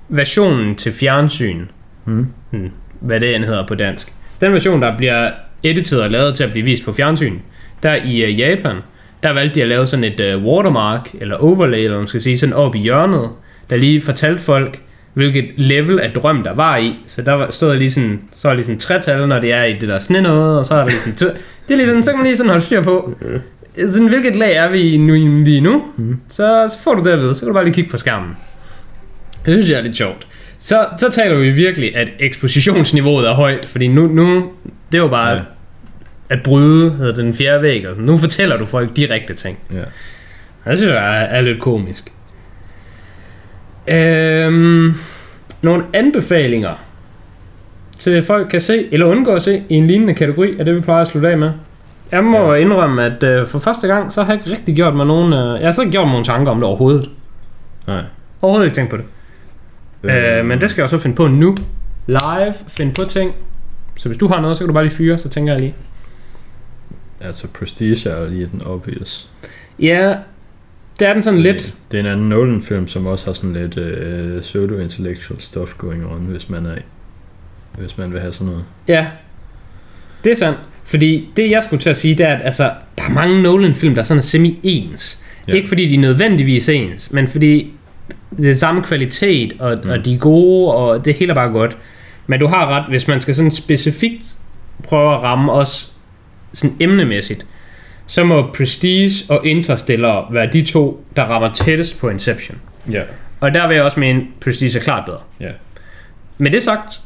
B: versionen til fjernsyn.
A: Mm.
B: Hmm, hvad det end hedder på dansk. Den version, der bliver editeret og lavet til at blive vist på fjernsyn, der i uh, Japan, der valgte de at lave sådan et uh, watermark, eller overlay, eller man skal sige, sådan op i hjørnet, der lige fortalte folk, hvilket level af drøm der var i. Så der stod lige sådan, så er lige sådan tretal, når det er i det der sne noget, og så er der lige sådan, to, det er lige sådan, så kan man lige sådan holde styr på, sådan, hvilket lag er vi nu, lige nu, mm. så, så får du det at vide, så kan du bare lige kigge på skærmen. Det synes jeg er lidt sjovt. Så, så taler vi virkelig, at ekspositionsniveauet er højt, fordi nu, nu det er jo bare
A: Ja.
B: at bryde hedder den fjerde væg. Og sådan. nu fortæller du folk direkte ting.
A: Ja.
B: Det synes jeg er, er lidt komisk. Øhm, nogle anbefalinger til folk kan se, eller undgå at se, i en lignende kategori, er det vi plejer at slutte af med. Jeg må
A: ja.
B: indrømme, at øh, for første gang, så har jeg ikke rigtig gjort mig nogen... Øh, jeg har slet ikke gjort mig nogen tanker om det overhovedet.
A: Nej.
B: Overhovedet ikke tænkt på det. Øh, men det skal jeg så finde på nu. Live, finde på ting. Så hvis du har noget, så kan du bare lige fyre, så tænker jeg lige.
A: Altså, Prestige er lige den obvious.
B: Ja, det er den sådan lidt.
A: Det er en anden Nolan-film, som også har sådan lidt uh, pseudo-intellectual stuff going on, hvis man er hvis man vil have sådan noget.
B: Ja, det er sandt. Fordi det jeg skulle til at sige, det er, at altså, der er mange Nolan-film, der er sådan semi-ens.
A: Ja.
B: Ikke fordi de er nødvendigvis ens, men fordi det er samme kvalitet, og, mm. og de er gode, og det hele er bare godt. Men du har ret, hvis man skal sådan specifikt prøve at ramme os sådan emnemæssigt, så må Prestige og Interstellar være de to, der rammer tættest på Inception.
A: Ja.
B: Og der vil jeg også mene, Prestige er klart bedre.
A: Ja.
B: Med det sagt,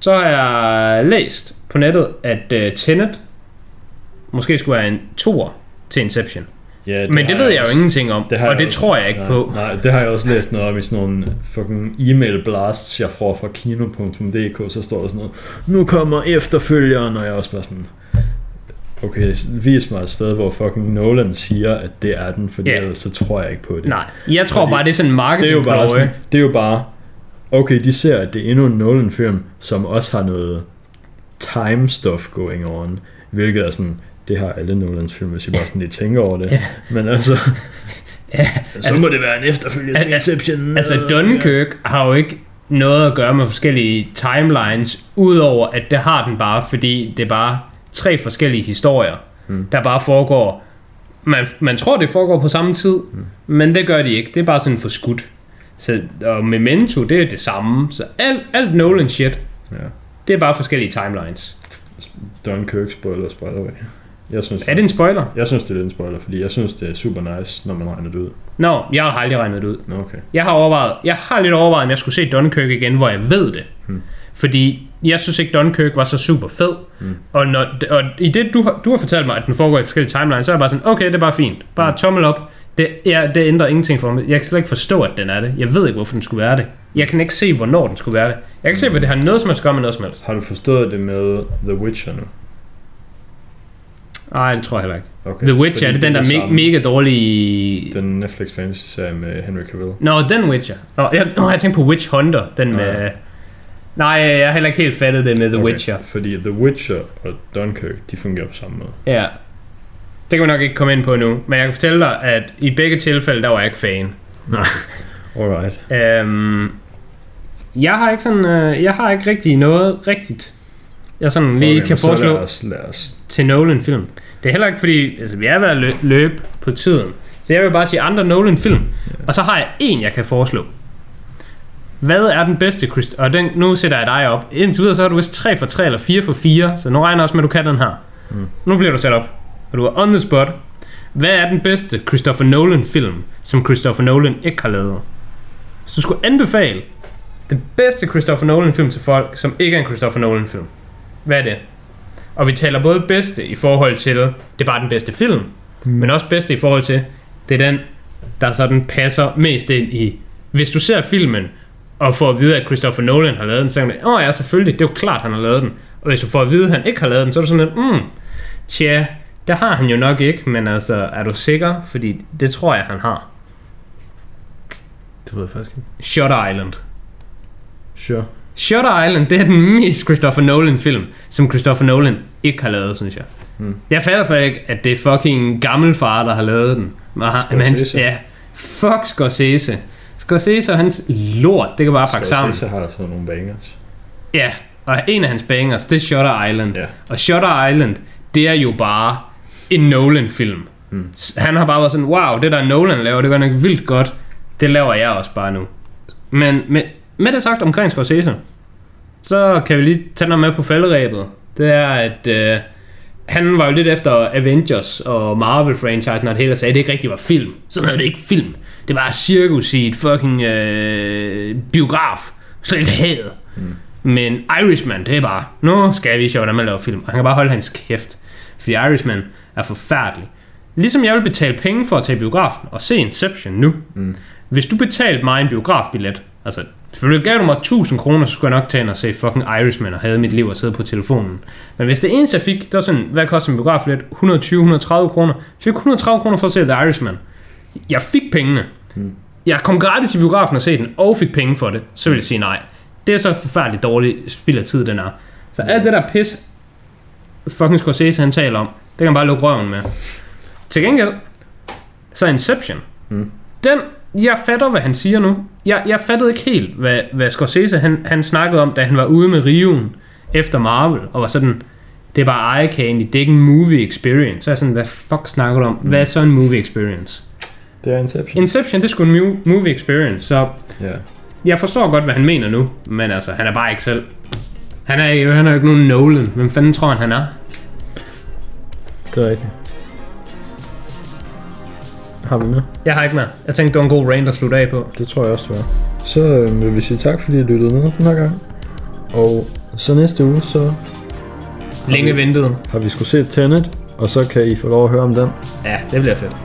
B: så har jeg læst på nettet, at uh, Tenet måske skulle være en toer til Inception.
A: Ja
B: Men det ved jeg jo
A: også.
B: ingenting om,
A: Det
B: og det
A: også.
B: tror jeg ikke
A: nej,
B: på.
A: Nej, det har jeg også læst noget om i sådan nogle fucking e-mail blasts, jeg får fra kino.dk, så står der sådan noget, nu kommer efterfølgeren, og jeg er også bare sådan, okay, vis mig et sted, hvor fucking Nolan siger, at det er den, fordi
B: Ja.
A: ellers så tror jeg ikke på det.
B: Nej, jeg tror
A: Fordi
B: bare, det er sådan en
A: det er jo
B: marketing
A: bare sådan, det er jo bare, okay, de ser, at det er endnu en Nolan-film, som også har noget time stuff going on, hvilket er sådan, det har alle Nolans film, hvis I bare sådan lige tænker over det.
B: Ja.
A: Men altså,
B: Ja,
A: så må det være en efterfølger til
B: altså-
A: Inception.
B: Altså Dunkirk har jo ikke noget at gøre med forskellige timelines, udover at det har den bare, fordi det er bare tre forskellige historier,
A: Mm.
B: der bare foregår. Man, man tror, det foregår på samme tid, mm. men det gør de ikke. Det er bare sådan for skudt. Så, og Memento, det er det samme. Så alt, alt Nolan shit,
A: Ja.
B: det er bare forskellige timelines.
A: Dunkirk spoiler, way. Jeg synes,
B: Er det en spoiler?
A: jeg synes, det er en spoiler, fordi jeg synes, det er super nice, når man regner det ud.
B: Nå, jeg har aldrig regnet det ud.
A: Okay.
B: Jeg har overvejet, jeg har lidt overvejet, om jeg skulle se Dunkirk igen, hvor jeg ved det.
A: Hmm.
B: Fordi jeg synes ikke, Dunkirk var så super fed.
A: Hmm.
B: Og, når, og i det, du har, du har fortalt mig, at den foregår i forskellige timelines, så er jeg bare sådan, okay, det er bare fint. Bare
A: Hmm.
B: tommel op. Det, ja, det ændrer ingenting for mig. Jeg kan slet ikke forstå, at den er det. Jeg ved ikke, hvorfor den skulle være det. Jeg kan ikke se, hvornår den skulle være det. Jeg kan ikke se, hvad det har noget som helst at gøre med noget som helst.
A: Har du forstået det med The Witcher nu?
B: Nej, det tror jeg heller ikke.
A: Okay.
B: The Witcher, er det den der me- mega dårlige...
A: Den Netflix fantasy-serie med Henry Cavill.
B: Nå, den Witcher. Nå, jeg, nå, jeg tænkte på Witch Hunter. Den med...
A: ja.
B: Nej, jeg har heller ikke helt fattet det med The
A: Okay,
B: Witcher.
A: Fordi The Witcher og Dunkirk, de fungerer på samme måde.
B: Ja. Det kan vi nok ikke komme ind på nu. Men jeg kan fortælle dig, at i begge tilfælde, der var jeg ikke fan.
A: Nej. Alright.
B: Øhm, jeg har ikke sådan, øh, jeg har ikke rigtig noget rigtigt, jeg sådan lige
A: okay,
B: kan foreslå
A: Lad os, lad os.
B: til Nolan-film. Det er heller ikke fordi, altså vi er ved at lø- løbe på tiden. Så jeg vil bare sige andre Nolan-film. Og så har jeg en, jeg kan foreslå. Hvad er den bedste Christ- Og den, nu sætter jeg dig op. Indtil videre, så har du vist 3 for 3 eller 4 for 4. Så nu regner jeg også med, at du kan den her.
A: Mm.
B: Nu bliver du sat op. Og du er on the spot. Hvad er den bedste Christopher Nolan-film, som Christopher Nolan ikke har lavet? Hvis du skulle anbefale den bedste Christopher Nolan-film til folk, som ikke er en Christopher Nolan-film, hvad er det? Og vi taler både bedste i forhold til, det er bare den bedste film, mm. men også bedste i forhold til, det er den, der sådan passer mest ind i. Hvis du ser filmen, og får at vide, at Christopher Nolan har lavet den, så kan åh ja, selvfølgelig, det er jo klart, han har lavet den. Og hvis du får at vide, at han ikke har lavet den, så er du sådan lidt, mm, tja, det har han jo nok ikke, men altså, er du sikker? Fordi det tror jeg, han har.
A: Det ved jeg faktisk ikke.
B: Shutter Island.
A: Sure.
B: Shutter Island, det er den mest Christopher Nolan film, som Christopher Nolan ikke har lavet, synes jeg.
A: Mm.
B: Jeg fatter så ikke, at det er fucking gammel far, der har lavet den. Men men hans,
A: Scorsese.
B: ja, fuck Scorsese. Scorsese og hans lort, det kan bare pakke sammen.
A: Så har der sådan nogle bangers.
B: Ja, og en af hans bangers, det er Shutter Island.
A: Ja.
B: Og Shutter Island, det er jo bare en Nolan-film.
A: Mm.
B: Han har bare været sådan, wow, det der Nolan laver, det gør nok vildt godt. Det laver jeg også bare nu. Men, men med det sagt omkring Scorsese, så kan vi lige tage noget med på falderæbet. Det er, at øh, han var jo lidt efter Avengers og Marvel-franchisen, og det hele sagde, at det ikke rigtig var film. Sådan er det ikke film. Det var cirkus i et fucking øh, biograf, så ikke havde. Mm. Men Irishman, det er bare, nu skal vi se, hvordan man laver film. Og han kan bare holde hans kæft. Fordi Irishman er forfærdelig. Ligesom jeg vil betale penge for at tage biografen og se Inception nu. Mm. Hvis du betalte mig en biografbillet, altså selvfølgelig gav du mig 1000 kroner, så skulle jeg nok tage ind og se fucking Irishman og havde mit liv og sidde på telefonen. Men hvis det eneste jeg fik, det var sådan, hvad koster en biografbillet? 120-130 kroner. Så jeg fik 130 kroner for at se The Irishman. Jeg fik pengene. Mm. Jeg kom gratis i biografen og se den, og fik penge for det, så vil jeg sige nej. Det er så forfærdeligt dårligt spild af tid, den er. Så alt det der pis, fucking Scorsese han taler om, det kan man bare lukke røven med. Til gengæld, så Inception. Mm. Den, jeg fatter, hvad han siger nu. Jeg, jeg fattede ikke helt, hvad, hvad Scorsese han, han snakkede om, da han var ude med Riven efter Marvel, og var sådan, det er bare eye candy, det er ikke en movie experience. Så er jeg sådan, hvad fuck snakker du om? Hvad er så en movie experience?
A: Det er Inception.
B: Inception, det skulle en movie experience, så
A: Ja.
B: jeg forstår godt, hvad han mener nu, men altså, han er bare ikke selv. Han er, han er jo ikke nogen Nolan. Hvem fanden tror han, han er?
A: Det er rigtigt. Har vi med?
B: Jeg har ikke mere. Jeg tænkte, det var en god rant at slutte af på.
A: Det tror jeg også, det var. Så øh, vil vi sige tak, fordi I lyttede med den her gang. Og så næste uge, så
B: Længe ventet.
A: har vi skulle se Tenet, og så kan I få lov at høre om den.
B: Ja, det bliver fedt.